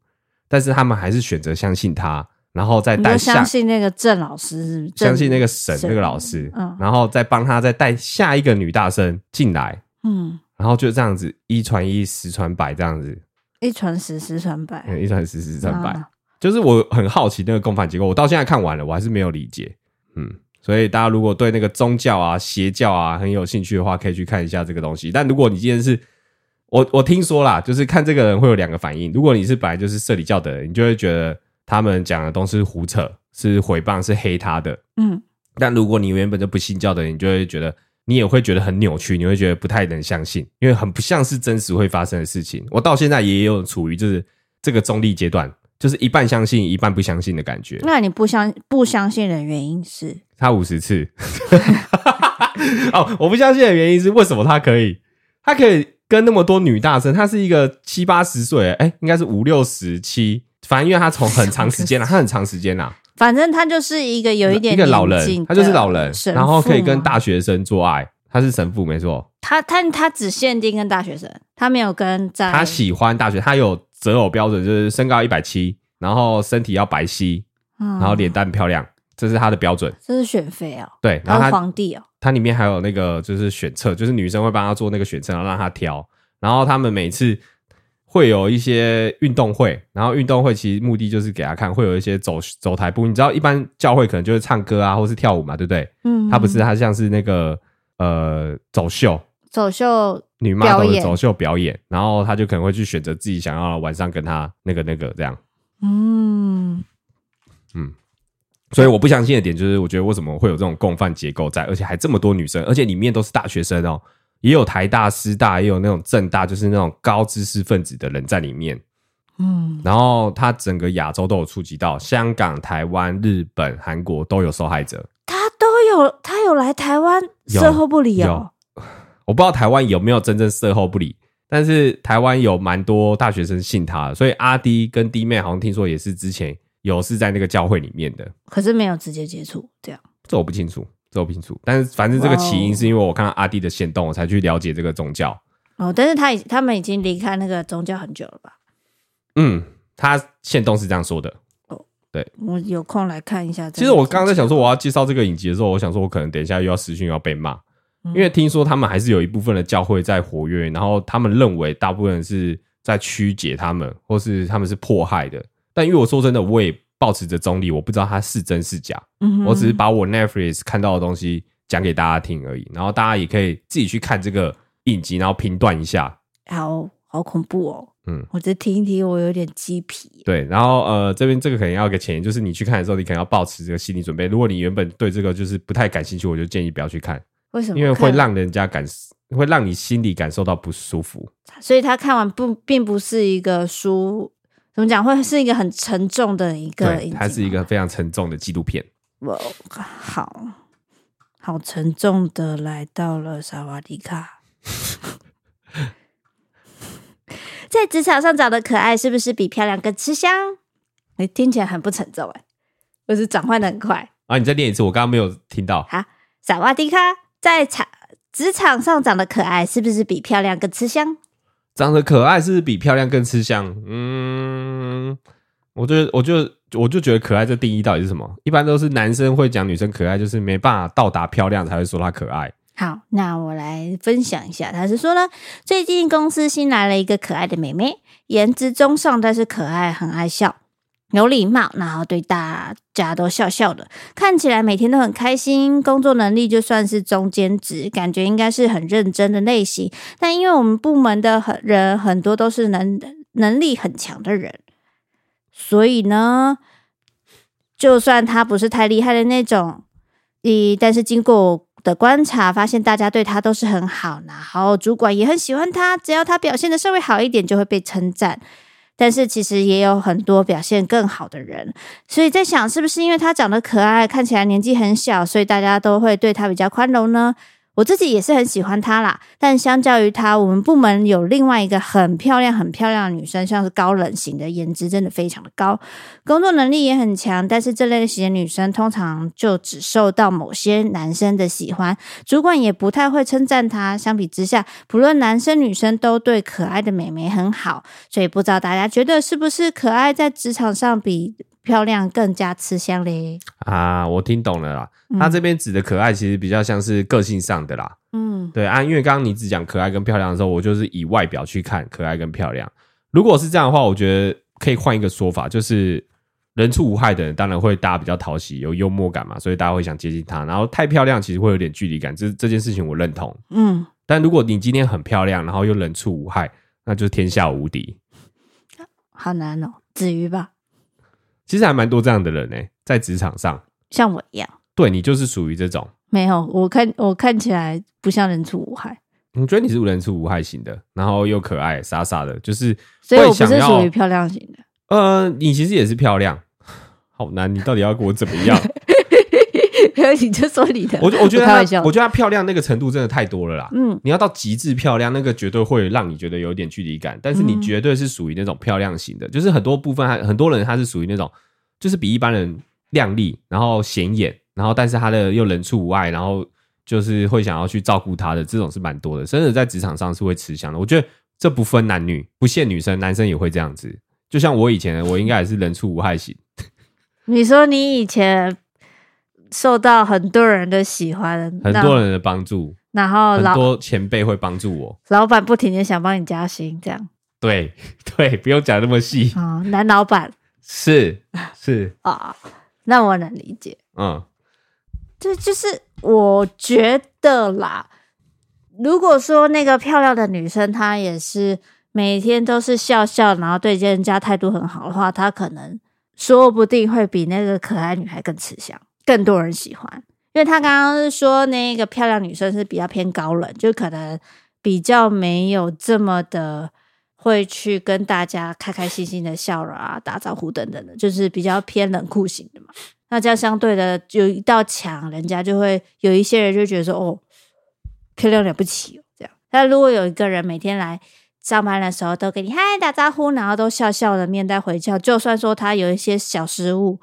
但是他们还是选择相信他，然后再带下相信那个郑老师相信那个沈那个老师，嗯，然后再帮他再带下一个女大生进来，嗯。然后就这样子一传一，十传百，这样子一传十，十传百，嗯，一传十，十传百。啊、就是我很好奇那个共犯结构，我到现在看完了，我还是没有理解。嗯，所以大家如果对那个宗教啊、邪教啊很有兴趣的话，可以去看一下这个东西。但如果你今天是我，我听说啦，就是看这个人会有两个反应。如果你是本来就是社里教的人，你就会觉得他们讲的都是胡扯，是诽谤，是黑他的。嗯，但如果你原本就不信教的人，你就会觉得。你也会觉得很扭曲，你会觉得不太能相信，因为很不像是真实会发生的事情。我到现在也有处于就是这个中立阶段，就是一半相信一半不相信的感觉。那你不相不相信的原因是？他五十次。*laughs* 哦，我不相信的原因是为什么他可以？他可以跟那么多女大生？他是一个七八十岁，哎，应该是五六十七，反正因为他从很长时间了，*laughs* 他很长时间了。反正他就是一个有一点一个老人，他就是老人，然后可以跟大学生做爱，他是神父没错。他他他只限定跟大学生，他没有跟在。他喜欢大学，他有择偶标准，就是身高一百七，然后身体要白皙，然后脸蛋漂亮，这是他的标准。这是选妃哦，对，然后他皇帝哦，他里面还有那个就是选册，就是女生会帮他做那个选册，然后让他挑，然后他们每次。会有一些运动会，然后运动会其实目的就是给他看，会有一些走走台步。你知道，一般教会可能就是唱歌啊，或是跳舞嘛，对不对？嗯，他不是，他像是那个呃走秀，走秀女 model 的走秀表演，然后他就可能会去选择自己想要晚上跟他那个那个这样。嗯嗯，所以我不相信的点就是，我觉得为什么会有这种共犯结构在，而且还这么多女生，而且里面都是大学生哦。也有台大、师大，也有那种政大，就是那种高知识分子的人在里面。嗯，然后他整个亚洲都有触及到，香港、台湾、日本、韩国都有受害者。他都有，他有来台湾售后不理哦。我不知道台湾有没有真正售后不理，但是台湾有蛮多大学生信他的，所以阿迪跟弟妹好像听说也是之前有是在那个教会里面的，可是没有直接接触，这样这我不清楚。这我不清楚，但是反正这个起因是因为我看到阿弟的限动，我才去了解这个宗教。哦，但是他已他们已经离开那个宗教很久了吧？嗯，他限动是这样说的。哦，对，我有空来看一下。其实我刚刚在想说，我要介绍这个影集的时候，我想说我可能等一下又要私讯要被骂，因为听说他们还是有一部分的教会在活跃，然后他们认为大部分人是在曲解他们，或是他们是迫害的。但因为我说真的，我也。保持着中立，我不知道它是真是假，嗯、我只是把我 Netflix 看到的东西讲给大家听而已。然后大家也可以自己去看这个影集，然后评断一下。好好恐怖哦！嗯，我这听一听，我有点鸡皮。对，然后呃，这边这个可能要个前提，就是你去看的时候，你可能要保持这个心理准备。如果你原本对这个就是不太感兴趣，我就建议不要去看。为什么？因为会让人家感，会让你心里感受到不舒服。所以他看完不并不是一个书。怎么讲？会是一个很沉重的一个，对，它是一个非常沉重的纪录片。哇，好好沉重的来到了萨瓦迪卡，在职场上长得可爱，是不是比漂亮更吃香？你听起来很不沉重哎，我是转换的很快啊！你再念一次，我刚刚没有听到。好，萨瓦迪卡，在场职场上长得可爱，是不是比漂亮更吃香？长得可爱是比漂亮更吃香？嗯，我就，我就我就觉得可爱这定义到底是什么？一般都是男生会讲女生可爱，就是没办法到达漂亮才会说她可爱。好，那我来分享一下，他是说呢，最近公司新来了一个可爱的妹妹，颜值中上，但是可爱，很爱笑，有礼貌，然后对大家都笑笑的，看起来每天都很开心。工作能力就算是中间值，感觉应该是很认真的类型。但因为我们部门的人很多都是能能力很强的人，所以呢，就算他不是太厉害的那种，咦，但是经过。的观察发现，大家对他都是很好，然后主管也很喜欢他。只要他表现得稍微好一点，就会被称赞。但是其实也有很多表现更好的人，所以在想，是不是因为他长得可爱，看起来年纪很小，所以大家都会对他比较宽容呢？我自己也是很喜欢她啦，但相较于她，我们部门有另外一个很漂亮、很漂亮的女生，像是高冷型的，颜值真的非常的高，工作能力也很强。但是这类型的女生通常就只受到某些男生的喜欢，主管也不太会称赞她。相比之下，不论男生女生都对可爱的美眉很好，所以不知道大家觉得是不是可爱在职场上比漂亮更加吃香嘞？啊，我听懂了啦。他这边指的可爱，其实比较像是个性上的啦。嗯，对啊，因为刚刚你只讲可爱跟漂亮的时候，我就是以外表去看可爱跟漂亮。如果是这样的话，我觉得可以换一个说法，就是人畜无害的人，当然会大家比较讨喜，有幽默感嘛，所以大家会想接近他。然后太漂亮，其实会有点距离感，这这件事情我认同。嗯，但如果你今天很漂亮，然后又人畜无害，那就是天下无敌。好难哦，子瑜吧？其实还蛮多这样的人呢，在职场上，像我一样。对，你就是属于这种，没有，我看我看起来不像人畜无害。我觉得你是人畜无害型的，然后又可爱傻傻的，就是所以我不是属于漂亮型的。呃，你其实也是漂亮，*laughs* 好难，你到底要给我怎么样？*laughs* 你就说你的，我我觉得他，我觉得她漂亮那个程度真的太多了啦。嗯，你要到极致漂亮，那个绝对会让你觉得有点距离感。但是你绝对是属于那种漂亮型的，就是很多部分，很多人他是属于那种，就是比一般人靓丽，然后显眼。然后，但是他的又人畜无害，然后就是会想要去照顾他的这种是蛮多的，甚至在职场上是会吃香的。我觉得这不分男女，不限女生，男生也会这样子。就像我以前，我应该也是人畜无害型。你说你以前受到很多人的喜欢，很多人的帮助，然后很多前辈会帮助我，老板不停的想帮你加薪，这样。对 *laughs* 对，不用讲那么细。哦，男老板是是啊，那我能理解。嗯。这就是我觉得啦。如果说那个漂亮的女生，她也是每天都是笑笑，然后对人家态度很好的话，她可能说不定会比那个可爱女孩更吃香，更多人喜欢。因为他刚刚是说那个漂亮女生是比较偏高冷，就可能比较没有这么的会去跟大家开开心心的笑了啊，打招呼等等的，就是比较偏冷酷型的嘛。那这样相对的有一道墙，人家就会有一些人就觉得说哦，漂亮了不起哦，这样。但如果有一个人每天来上班的时候都给你嗨打招呼，然后都笑笑的面带微笑，就算说他有一些小失误，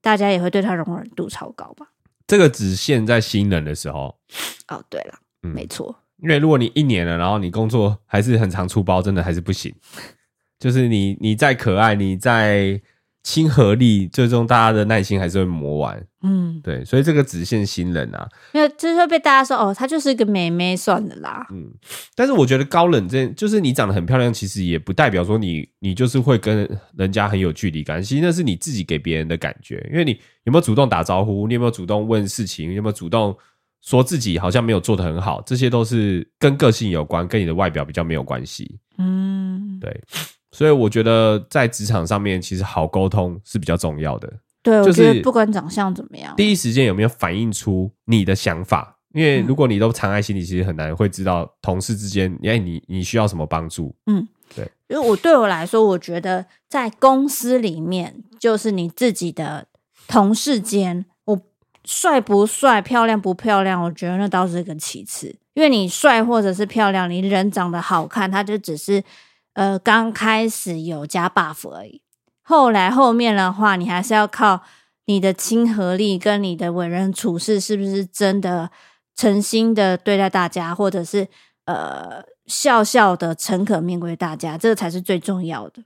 大家也会对他容忍度超高吧？这个只限在新人的时候。*sniffs* 哦，对了，嗯，没错。因为如果你一年了，然后你工作还是很常出包，真的还是不行。就是你你再可爱，你再。亲和力最终，大家的耐心还是会磨完。嗯，对，所以这个只限新人啊，因为就是会被大家说哦，她就是一个美眉算了啦。嗯，但是我觉得高冷这，就是你长得很漂亮，其实也不代表说你你就是会跟人家很有距离感。其实那是你自己给别人的感觉，因为你有没有主动打招呼，你有没有主动问事情，有没有主动说自己好像没有做得很好，这些都是跟个性有关，跟你的外表比较没有关系。嗯，对。所以我觉得在职场上面，其实好沟通是比较重要的。对，我觉得不管长相怎么样，第一时间有没有反映出你的想法？因为如果你都藏在心里，其实很难会知道同事之间，哎，你你需要什么帮助？嗯，对。因为我对我来说，我觉得在公司里面，就是你自己的同事间，我帅不帅、漂亮不漂亮，我觉得那倒是个其次。因为你帅或者是漂亮，你人长得好看，他就只是。呃，刚开始有加 buff 而已，后来后面的话，你还是要靠你的亲和力跟你的为人处事，是不是真的诚心的对待大家，或者是呃笑笑的诚恳面对大家，这个才是最重要的。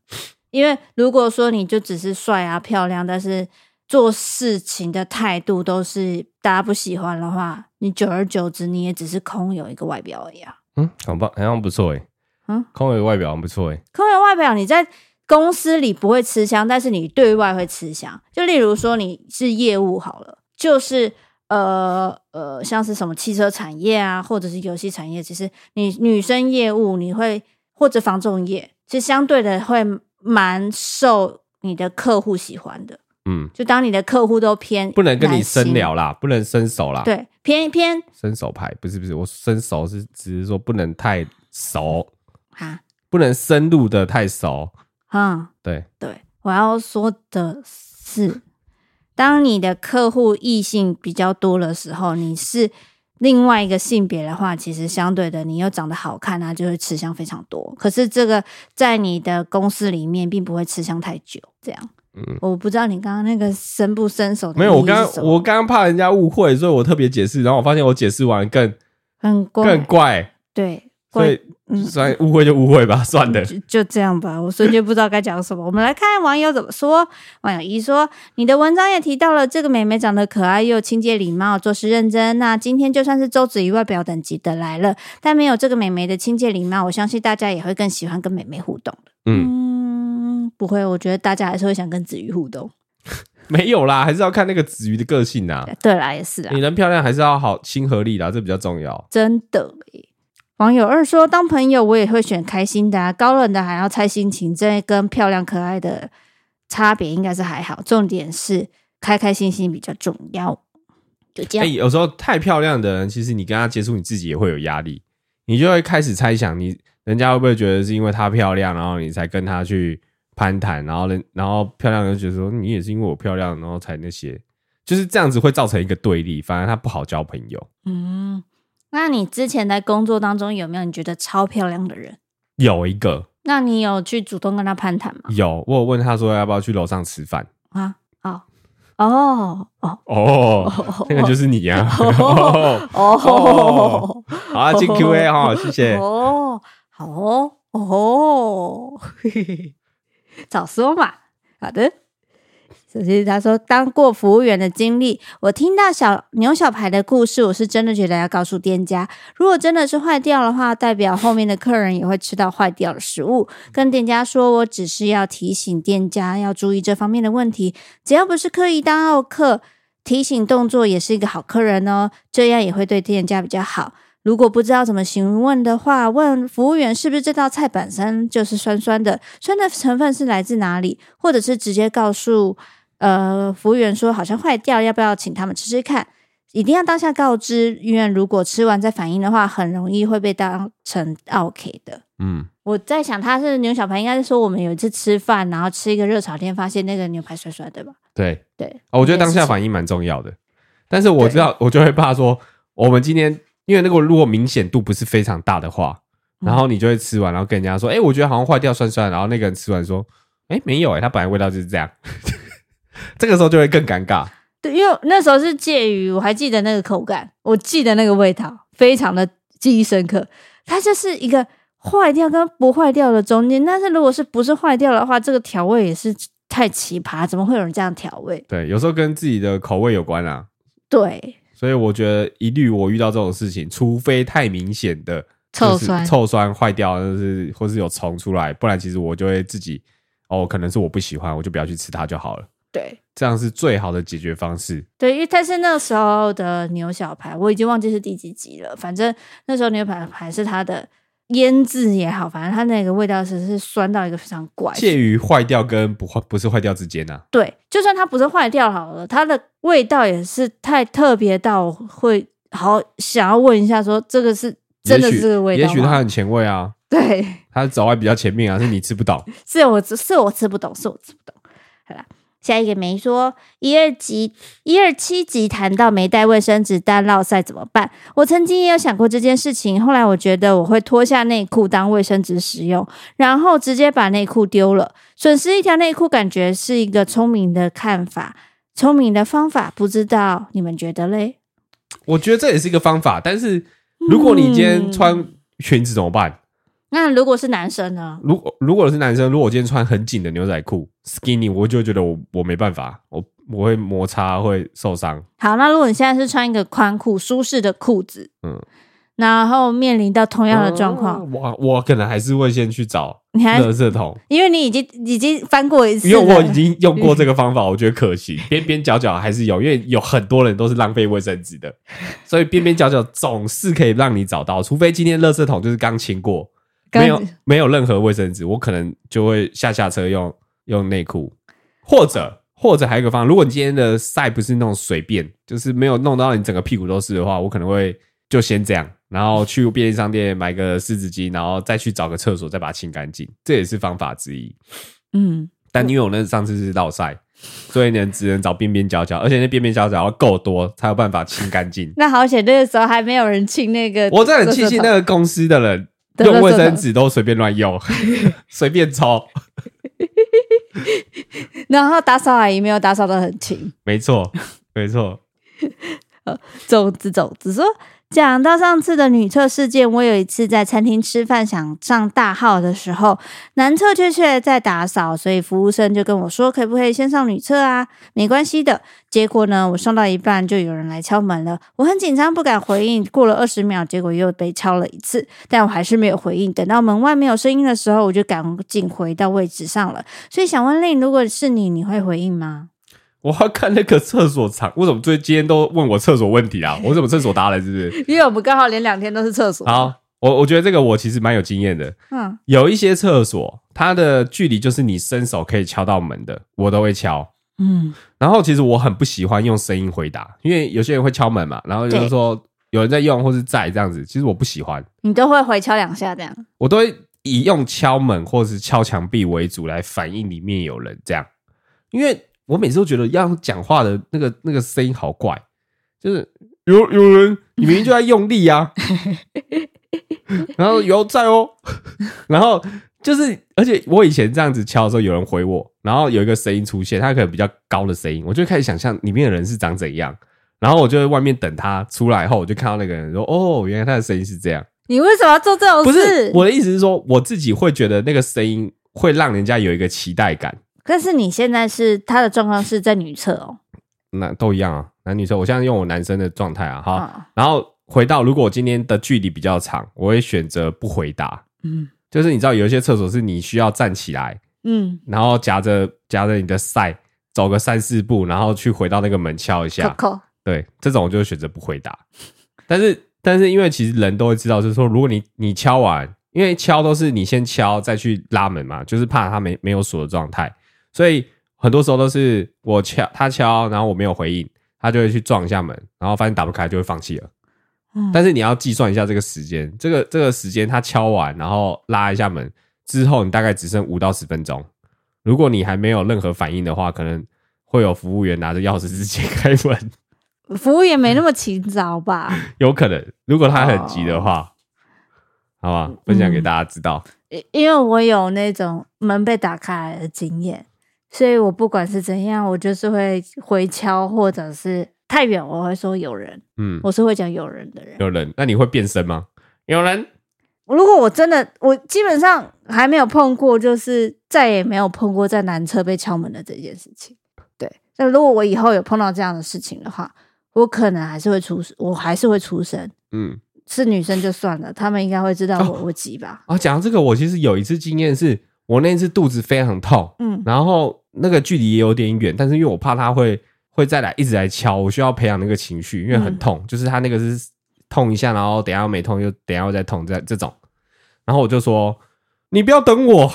因为如果说你就只是帅啊漂亮，但是做事情的态度都是大家不喜欢的话，你久而久之你也只是空有一个外表而已啊。嗯，好棒，好像不错诶。嗯，空有一个外表很不错诶。空有外表，你在公司里不会吃香，但是你对外会吃香。就例如说你是业务好了，就是呃呃，像是什么汽车产业啊，或者是游戏产业，其实你女生业务你会或者房仲业，其实相对的会蛮受你的客户喜欢的。嗯，就当你的客户都偏不能跟你深聊啦，不能伸手啦。对，偏偏伸手牌不是不是，我伸手是只是说不能太熟啊，不能深入的太熟。嗯，对。对，我要说的是，当你的客户异性比较多的时候，你是另外一个性别的话，其实相对的，你又长得好看啊，就会吃香非常多。可是这个在你的公司里面，并不会吃香太久，这样。嗯，我不知道你刚刚那个伸不伸手的，没有，我刚刚我刚刚怕人家误会，所以我特别解释，然后我发现我解释完更很怪。更怪，对，所以嗯，算误会就误会吧，算了，就就这样吧，我瞬间不知道该讲什么。我们来看网友怎么说。网友一说，你的文章也提到了这个妹妹长得可爱又亲切礼貌，做事认真。那今天就算是周子瑜外表等级的来了，但没有这个妹妹的亲切礼貌，我相信大家也会更喜欢跟妹妹互动的。嗯。不会，我觉得大家还是会想跟子瑜互动。*laughs* *laughs* 没有啦，还是要看那个子瑜的个性啊。对啦，也是啊。你人漂亮，还是要好亲和力啦，这比较重要。真的耶。网友二说，当朋友我也会选开心的啊，高冷的还要猜心情，这跟漂亮可爱的差别应该是还好。重点是开开心心比较重要。就这样。欸，有时候太漂亮的人，其实你跟他接触，你自己也会有压力，你就会开始猜想你，你人家会不会觉得是因为她漂亮，然后你才跟她去。攀谈，然后人，然后漂亮人就觉得说你也是因为我漂亮，然后才那些，就是这样子会造成一个对立，反而他不好交朋友。嗯，那你之前在工作当中有没有你觉得超漂亮的人？有一个。那你有去主动跟他攀谈吗？有，我有问他说要不要去楼上吃饭啊？哦哦哦哦，那个就是你呀！哦 *laughs* 哦，好啊，进 Q&A 哈，谢谢。哦，好哦哦，嘿嘿嘿。早说嘛！好的，首先他说当过服务员的经历，我听到小牛小排的故事，我是真的觉得要告诉店家，如果真的是坏掉的话，代表后面的客人也会吃到坏掉的食物。跟店家说，我只是要提醒店家要注意这方面的问题，只要不是刻意当奥客，提醒动作也是一个好客人哦，这样也会对店家比较好。如果不知道怎么询问的话，问服务员是不是这道菜本身就是酸酸的，酸的成分是来自哪里，或者是直接告诉呃服务员说好像坏掉，要不要请他们吃吃看？一定要当下告知，因为如果吃完再反应的话，很容易会被当成 OK 的。嗯，我在想他是牛小排，应该是说我们有一次吃饭，然后吃一个热炒店，发现那个牛排酸酸，对吧？对对，哦，我觉得当下反应蛮重要的，但是我知道我就会怕说我们今天。因为那个如果明显度不是非常大的话，然后你就会吃完，然后跟人家说：“哎、欸，我觉得好像坏掉，酸酸。”然后那个人吃完说：“哎、欸，没有哎、欸，它本来味道就是这样。”这个时候就会更尴尬。对，因为那时候是介于我还记得那个口感，我记得那个味道非常的记忆深刻。它就是一个坏掉跟不坏掉的中间。但是如果是不是坏掉的话，这个调味也是太奇葩，怎么会有人这样调味？对，有时候跟自己的口味有关啊。对。所以我觉得一律我遇到这种事情，除非太明显的臭酸、臭酸坏掉，就是或是有虫出来，不然其实我就会自己哦，可能是我不喜欢，我就不要去吃它就好了。对，这样是最好的解决方式。对，因为但是那时候的牛小排，我已经忘记是第几集了。反正那时候牛排排是它的。腌制也好，反正它那个味道是是酸到一个非常怪，介于坏掉跟不坏不是坏掉之间呢、啊。对，就算它不是坏掉好了，它的味道也是太特别到会好想要问一下，说这个是真的是这个味道也许它很前卫啊。*laughs* 对，它走在比较前面啊，是你吃不懂，*laughs* 是我是我吃不懂，是我吃不懂。好啦。下一个没说，一二集一二七集谈到没带卫生纸但落赛怎么办？我曾经也有想过这件事情，后来我觉得我会脱下内裤当卫生纸使用，然后直接把内裤丢了，损失一条内裤，感觉是一个聪明的看法，聪明的方法，不知道你们觉得嘞？我觉得这也是一个方法，但是如果你今天穿裙子怎么办？那如果是男生呢？如果如果是男生，如果我今天穿很紧的牛仔裤 skinny，我就觉得我我没办法，我我会摩擦会受伤。好，那如果你现在是穿一个宽裤舒适的裤子，嗯，然后面临到同样的状况，嗯，我我可能还是会先去找你还垃圾桶，因为你已经已经翻过一次，因为我已经用过这个方法，我觉得可行，边边角角还是有，因为有很多人都是浪费卫生纸的，所以边边角角总是可以让你找到，除非今天垃圾桶就是刚清过。没有没有任何卫生纸，我可能就会下下车用用内裤，或者或者还有一个方法，如果你今天的晒不是那种随便，就是没有弄到你整个屁股都是的话，我可能会就先这样，然后去便利商店买个湿纸巾，然后再去找个厕所再把它清干净，这也是方法之一。嗯，但因为我那上次是落晒，所以呢只能找边边角角，而且那边边角角要够多才有办法清干净。*laughs* 那好险，那个时候还没有人清那个，我真的很庆幸那个公司的人。用卫生纸都随便乱用，*laughs* 随便抽。*laughs* 然后打扫阿姨没有打扫的很勤。没错，没错。*laughs* 呃，总之总之说。讲到上次的女厕事件，我有一次在餐厅吃饭，想上大号的时候，男厕却却在打扫，所以服务生就跟我说：“可不可以先上女厕啊？”没关系的。结果呢，我上到一半就有人来敲门了，我很紧张，不敢回应。过了二十秒，结果又被敲了一次，但我还是没有回应。等到门外没有声音的时候，我就赶紧回到位置上了。所以想问令，如果是你，你会回应吗？我要看那个厕所长，为什么最今天都问我厕所问题啊？*laughs* 我怎么厕所达人是不是？因为我们刚好连两天都是厕所。好，我我觉得这个我其实蛮有经验的。嗯，有一些厕所，它的距离就是你伸手可以敲到门的，我都会敲。嗯，然后其实我很不喜欢用声音回答，因为有些人会敲门嘛，然后就是说有人在用或是在这样子，其实我不喜欢。你都会回敲两下这样？我都会以用敲门或是敲墙壁为主来反映里面有人这样，因为。我每次都觉得要讲话的那个那个声音好怪，就是有有人，*laughs* 你明明就在用力啊，*laughs* 然后有在哦，*laughs* 然后就是，而且我以前这样子敲的时候，有人回我，然后有一个声音出现，他可能比较高的声音，我就开始想象里面的人是长怎样，然后我就在外面等他出来后，我就看到那个人说：“哦，原来他的声音是这样。”你为什么要做这种事？不是，我的意思是说，我自己会觉得那个声音会让人家有一个期待感。可是你现在是他的状况是在女厕哦，那都一样啊，男女厕。我现在用我男生的状态啊，哈、哦。然后回到，如果我今天的距离比较长，我会选择不回答。嗯，就是你知道有一些厕所是你需要站起来，嗯，然后夹着夹着你的塞走个三四步，然后去回到那个门敲一下。对，这种我就会选择不回答。但是但是因为其实人都会知道，就是说如果你你敲完，因为敲都是你先敲再去拉门嘛，就是怕他没没有锁的状态。所以很多时候都是我敲他敲，然后我没有回应，他就会去撞一下门，然后发现打不开就会放弃了。嗯，但是你要计算一下这个时间，这个这个时间他敲完，然后拉一下门之后，你大概只剩五到十分钟。如果你还没有任何反应的话，可能会有服务员拿着钥匙直接开门。服务员没那么勤劳吧？*laughs* 有可能，如果他很急的话，哦、好吧，分享给大家知道。因、嗯、因为我有那种门被打开来的经验。所以我不管是怎样，我就是会回敲，或者是太远，我会说有人。嗯，我是会讲有人的人。有人，那你会变身吗？有人。如果我真的，我基本上还没有碰过，就是再也没有碰过在男厕被敲门的这件事情。对。那如果我以后有碰到这样的事情的话，我可能还是会出，我还是会出声。嗯，是女生就算了，他们应该会知道我我急吧。哦，讲到这个，我其实有一次经验是。我那次肚子非常痛，嗯，然后那个距离也有点远，但是因为我怕他会会再来一直来敲，我需要培养那个情绪，因为很痛，嗯、就是他那个是痛一下，然后等下又没痛，又等下又再痛，这这种，然后我就说你不要等我，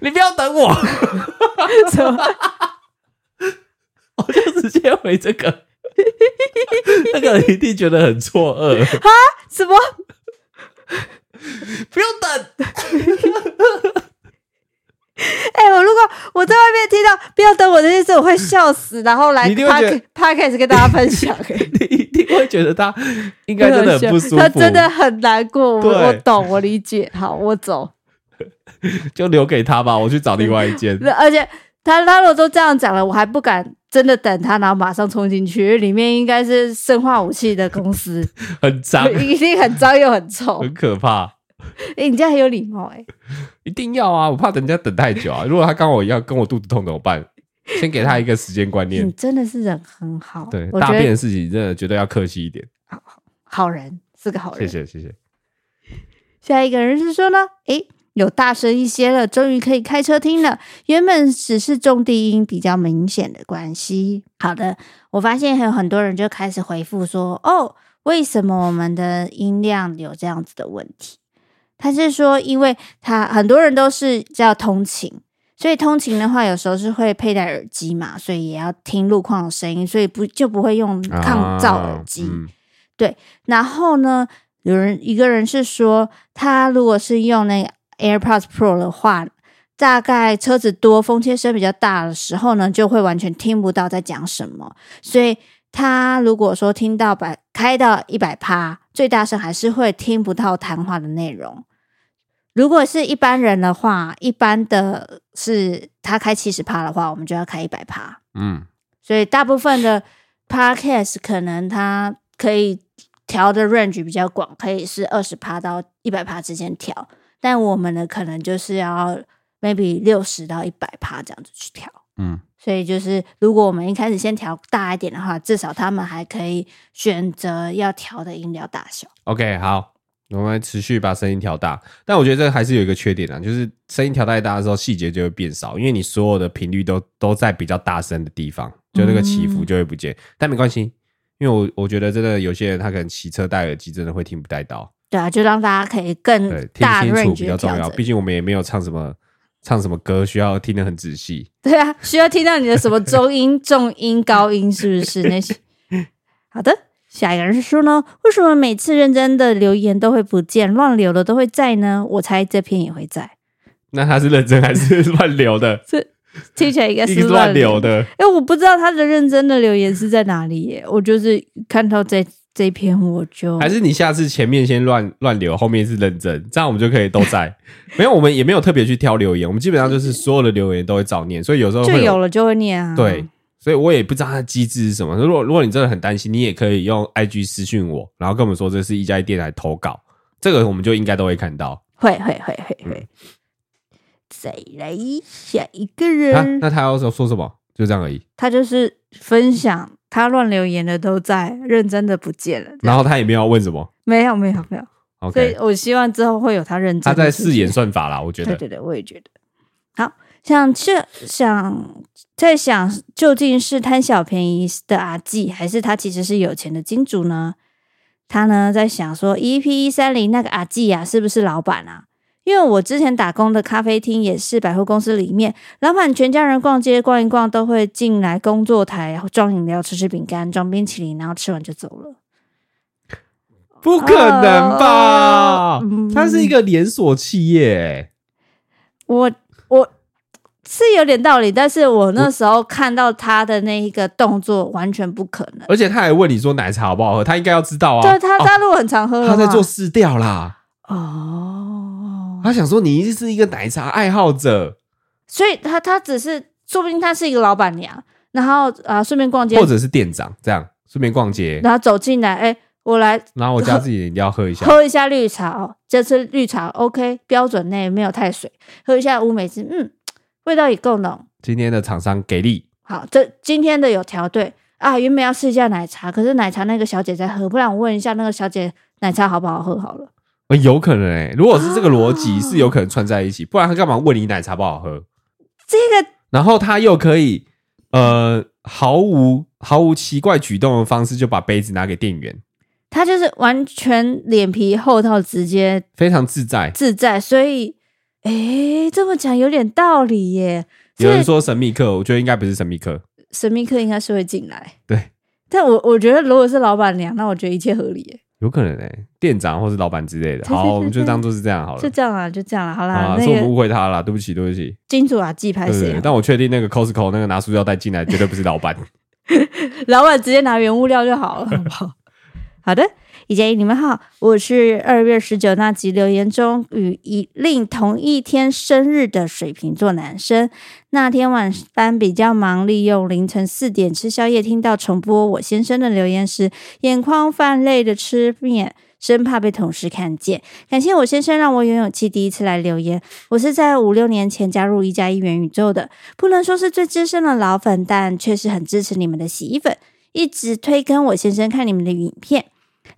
你不要等我，*laughs* 什么？*laughs* 我就直接回这个，那个人一定觉得很错愕啊？什么？*laughs* 不用等。我在外面听到“不要等我”这件事，我会笑死，然后来 podcast 跟大家分享。*laughs* 你一定会觉得他应该真的很不舒服，他真的很难过。我我懂，我理解。好，我走，*laughs* 就留给他吧。我去找另外一间。*laughs* 而且他他如果都这样讲了，我还不敢真的等他，然后马上冲进去，里面应该是生化武器的公司，很脏，一定很脏又很臭，很可怕。哎、欸，你这样很有礼貌哎、欸，一定要啊！我怕人家等太久啊。*laughs* 如果他刚好要，跟我肚子痛怎么办？先给他一个时间观念。你真的是人很好，对，大便的事情真的觉得要客气一点。好，好人是个好人，谢谢谢谢。下一个人是说呢，哎、欸。有大声一些了，终于可以开车听了。原本只是重低音比较明显的关系。好的，我发现还有很多人就开始回复说：“哦，为什么我们的音量有这样子的问题？”他是说，因为他很多人都是叫通勤，所以通勤的话有时候是会佩戴耳机嘛，所以也要听路况的声音，所以不就不会用抗噪耳机。啊嗯、对，然后呢，有人一个人是说，他如果是用那个。AirPods Pro 的话，大概车子多、风切声比较大的时候呢，就会完全听不到在讲什么。所以他如果说听到百开到一百趴，最大声还是会听不到谈话的内容。如果是一般人的话，一般的是他开七十趴的话，我们就要开一百趴。嗯，所以大部分的 Podcast 可能它可以调的 range 比较广，可以是二十趴到一百趴之间调。但我们呢，可能就是要 maybe 六十到一百趴这样子去调，嗯，所以就是如果我们一开始先调大一点的话，至少他们还可以选择要调的音量大小。OK，好，我们持续把声音调大。但我觉得这个还是有一个缺点啊，就是声音调太大的时候，细节就会变少，因为你所有的频率都都在比较大声的地方，就那个起伏就会不见。嗯、但没关系，因为我我觉得真的有些人他可能骑车戴耳机，真的会听不太到。对啊，就让大家可以更大听清楚比较重要。毕竟我们也没有唱什么唱什么歌，需要听得很仔细。*laughs* 对啊，需要听到你的什么中音、重音、高音，是不是那些？*laughs* 好的，下一个人是说呢，为什么每次认真的留言都会不见，乱留的都会在呢？我猜这篇也会在。那他是认真还是乱留的？是听起来应该是 *laughs* 乱留的。哎，我不知道他的认真的留言是在哪里耶。我就是看到这。这篇我就还是你下次前面先乱乱留，后面是认真，这样我们就可以都在。*laughs* 没有，我们也没有特别去挑留言，我们基本上就是所有的留言都会照念，所以有时候就有了就会念啊。对，所以我也不知道它的机制是什么。如果如果你真的很担心，你也可以用 IG 私讯我，然后跟我们说这是一加一电台投稿，这个我们就应该都会看到。会会会会会。再来下一个人，啊、那他要说说什么？就这样而已。他就是分享。他乱留言的都在，认真的不见了。然后他也没有问什么，没有没有没有。以我希望之后会有他认真。他在试演算法啦，我觉得。对对对，我也觉得。好，想这想在想，究竟是贪小便宜的阿纪，还是他其实是有钱的金主呢？他呢在想说，EP 一三零那个阿纪啊，是不是老板啊？因为我之前打工的咖啡厅也是百货公司里面，老板全家人逛街逛一逛都会进来工作台，然后装饮料、吃吃饼干、装冰淇淋，然后吃完就走了。不可能吧？哦嗯、它是一个连锁企业。我我是有点道理，但是我那时候看到他的那一个动作，完全不可能。而且他还问你说奶茶好不好喝，他应该要知道啊。对他，他如果很常喝，他在做试调啦。哦，他想说你一定是一个奶茶爱好者，所以他他只是说不定他是一个老板娘，然后啊顺便逛街，或者是店长这样顺便逛街，然后走进来，哎，我来，然后我加自己一定要喝一下，喝一下绿茶哦，这次绿茶 OK 标准内没有太水，喝一下乌梅汁，嗯，味道也够浓。今天的厂商给力，好，这今天的有调对啊，原本要试一下奶茶，可是奶茶那个小姐在喝，不然我问一下那个小姐奶茶好不好喝好了。有可能哎、欸，如果是这个逻辑，是有可能串在一起，不然他干嘛问你奶茶不好喝？这个，然后他又可以呃毫无毫无奇怪举动的方式就把杯子拿给店员，他就是完全脸皮厚到直接非常自在自在，所以哎，这么讲有点道理耶。有人说神秘客，我觉得应该不是神秘客，神秘客应该是会进来。对，但我我觉得如果是老板娘，那我觉得一切合理耶。有可能诶、欸，店长或是老板之类的。好，我们就当做是这样好了。就这样啊，就这样了。好啦，啊，是我们误会他了，对不起，对不起。金主啊，寄拍谁？但我确定那个 Costco 那个拿塑料袋进来绝对不是老板。*laughs* 老板直接拿原物料就好了，好不好？*laughs* 好的，一加一，你们好，我是二月十九那集留言中与一令同一天生日的水瓶座男生。那天晚班比较忙，利用凌晨四点吃宵夜，听到重播我先生的留言时，眼眶泛泪的吃面。生怕被同事看见，感谢我先生让我有勇气第一次来留言。我是在五六年前加入一加一元宇宙的，不能说是最资深的老粉，但确实很支持你们的洗衣粉，一直推跟我先生看你们的影片，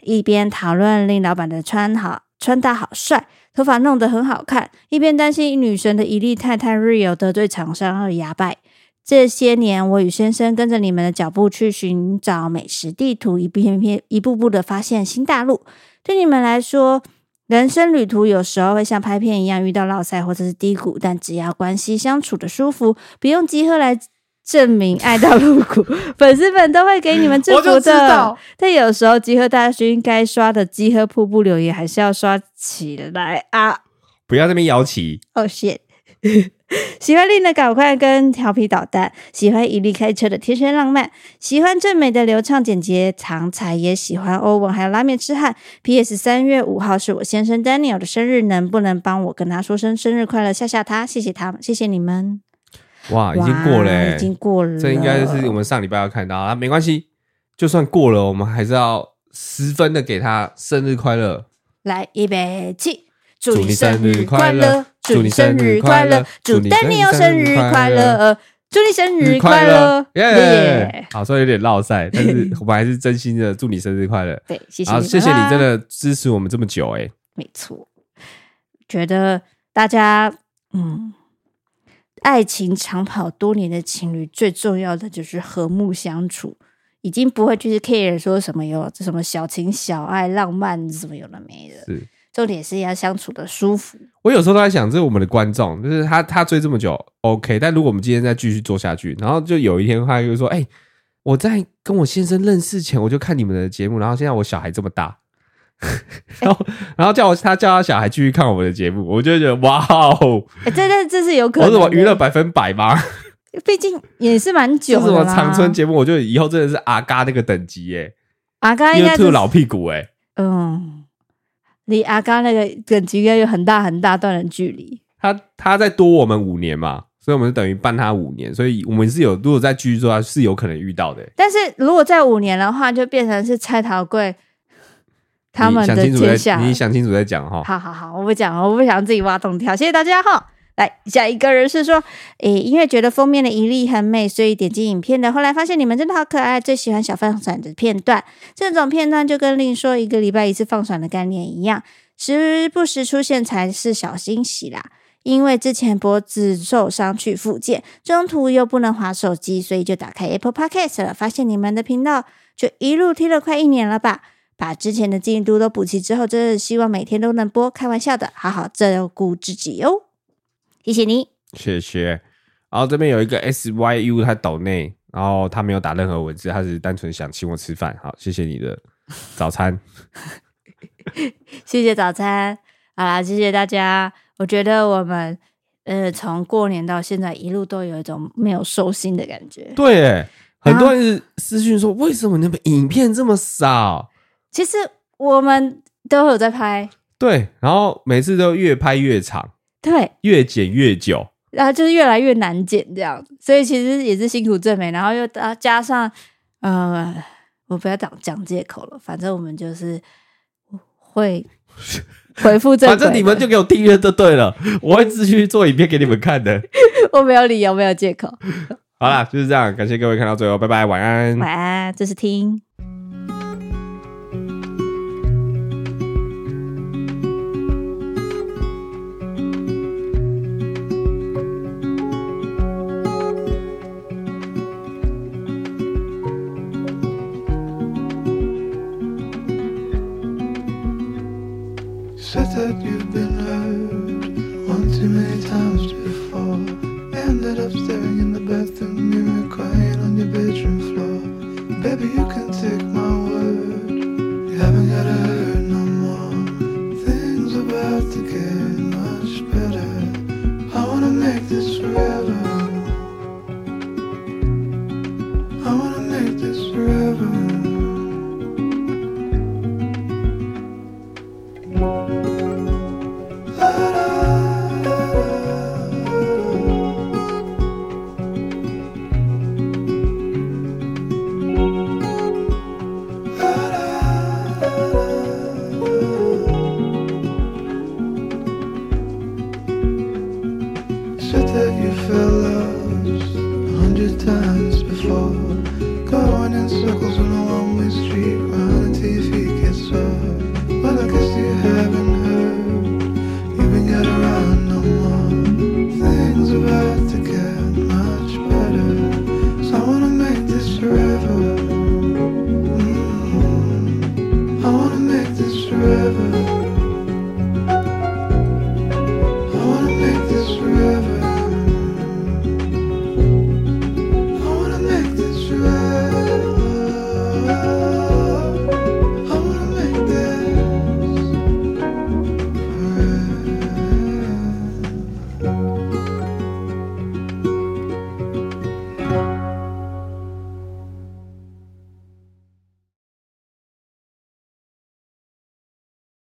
一边讨论令老板的穿好穿搭好帅，头发弄得很好看，一边担心女神的一粒太太 real 得罪厂商而牙败。这些年，我与先生跟着你们的脚步去寻找美食地图，一片片一步步的发现新大陆。对你们来说，人生旅途有时候会像拍片一样遇到落赛或者是低谷，但只要关系相处的舒服，不用集合来证明爱到入骨，*laughs* 粉丝们都会给你们祝福的。但有时候集合大军该刷的集合瀑布留言还是要刷起来啊！不要这边摇旗哦，shit。*laughs* 喜欢令的搞快跟调皮捣蛋，喜欢一粒开车的天生浪漫，喜欢正美的流畅简洁长才，也喜欢欧文还有拉面痴汉。P.S. 三月五号是我先生 Daniel 的生日，能不能帮我跟他说声生日快乐，吓吓他？谢谢他们，谢谢你们。哇，已经过了，已经过了，这应该是我们上礼拜要看到啊，没关系，就算过了，我们还是要十分的给他生日快乐。来，预备起。祝你生日快乐！祝你生日快乐！祝丹尼尔生日快乐！祝你生日快乐！耶！好，虽然有点落赛，但是我们还是真心的祝你生日快乐。*laughs* 对，谢谢。好，谢谢你真的支持我们这么久，哎，没错。觉得大家，嗯，爱情长跑多年的情侣，最重要的就是和睦相处，已经不会就是 care 说什么有什么小情小爱、浪漫什么有的没的。是。重点是要相处的舒服。我有时候都在想，这是我们的观众，就是他他追这么久，OK。但如果我们今天再继续做下去，然后就有一天他就说：“哎、欸，我在跟我先生认识前，我就看你们的节目，然后现在我小孩这么大，*laughs* 然后、欸、然后叫我他叫他小孩继续看我们的节目，我就觉得哇哦，这这这是有可能，我是我娱乐百分百吗？*laughs* 毕竟也是蛮 *laughs* 久的，什么长春节目，我觉得以后真的是阿嘎那个等级耶，阿嘎应该是老屁股哎，嗯。离阿嘎那个等级应该有很大很大段的距离。他他再多我们五年嘛，所以我们就等于伴他五年，所以我们是有如果再继续做，他是有可能遇到的。但是如果在五年的话，就变成是蔡桃贵他们的天下。你想清楚再讲哈。好好好，我不讲，我不想自己挖洞跳。谢谢大家哈。来，下一个人是说，诶，因为觉得封面的一粒很美，所以点击影片的。后来发现你们真的好可爱，最喜欢小放闪的片段。这种片段就跟另说一个礼拜一次放闪的概念一样，时不时出现才是小惊喜啦。因为之前脖子受伤去复健，中途又不能滑手机，所以就打开 Apple Podcast 了。发现你们的频道，就一路听了快一年了吧。把之前的进度都补齐之后，真的希望每天都能播。开玩笑的，好好照顾自己哦。谢谢你，谢谢。然后这边有一个 S Y U，他抖内，然后他没有打任何文字，他是单纯想请我吃饭。好，谢谢你的早餐 *laughs* *laughs* 谢谢早餐。好啦，谢谢大家。我觉得我们呃，从过年到现在一路都有一种没有收心的感觉。对，哎，很多人私讯说，为什么你们影片这么少？其实我们都有在拍，对，然后每次都越拍越长。对，越剪越久，然后就是越来越难剪这样，所以其实也是辛苦正美，然后又加上，呃，我不要讲讲借口了，反正我们就是会 *laughs* 回复正，反正你们就给我订阅就对了，*laughs* 我会继续做影片给你们看的，*laughs* 我没有理由，没有借口。好啦，就是这样，感谢各位看到最后，拜拜，晚安，晚安，这是听。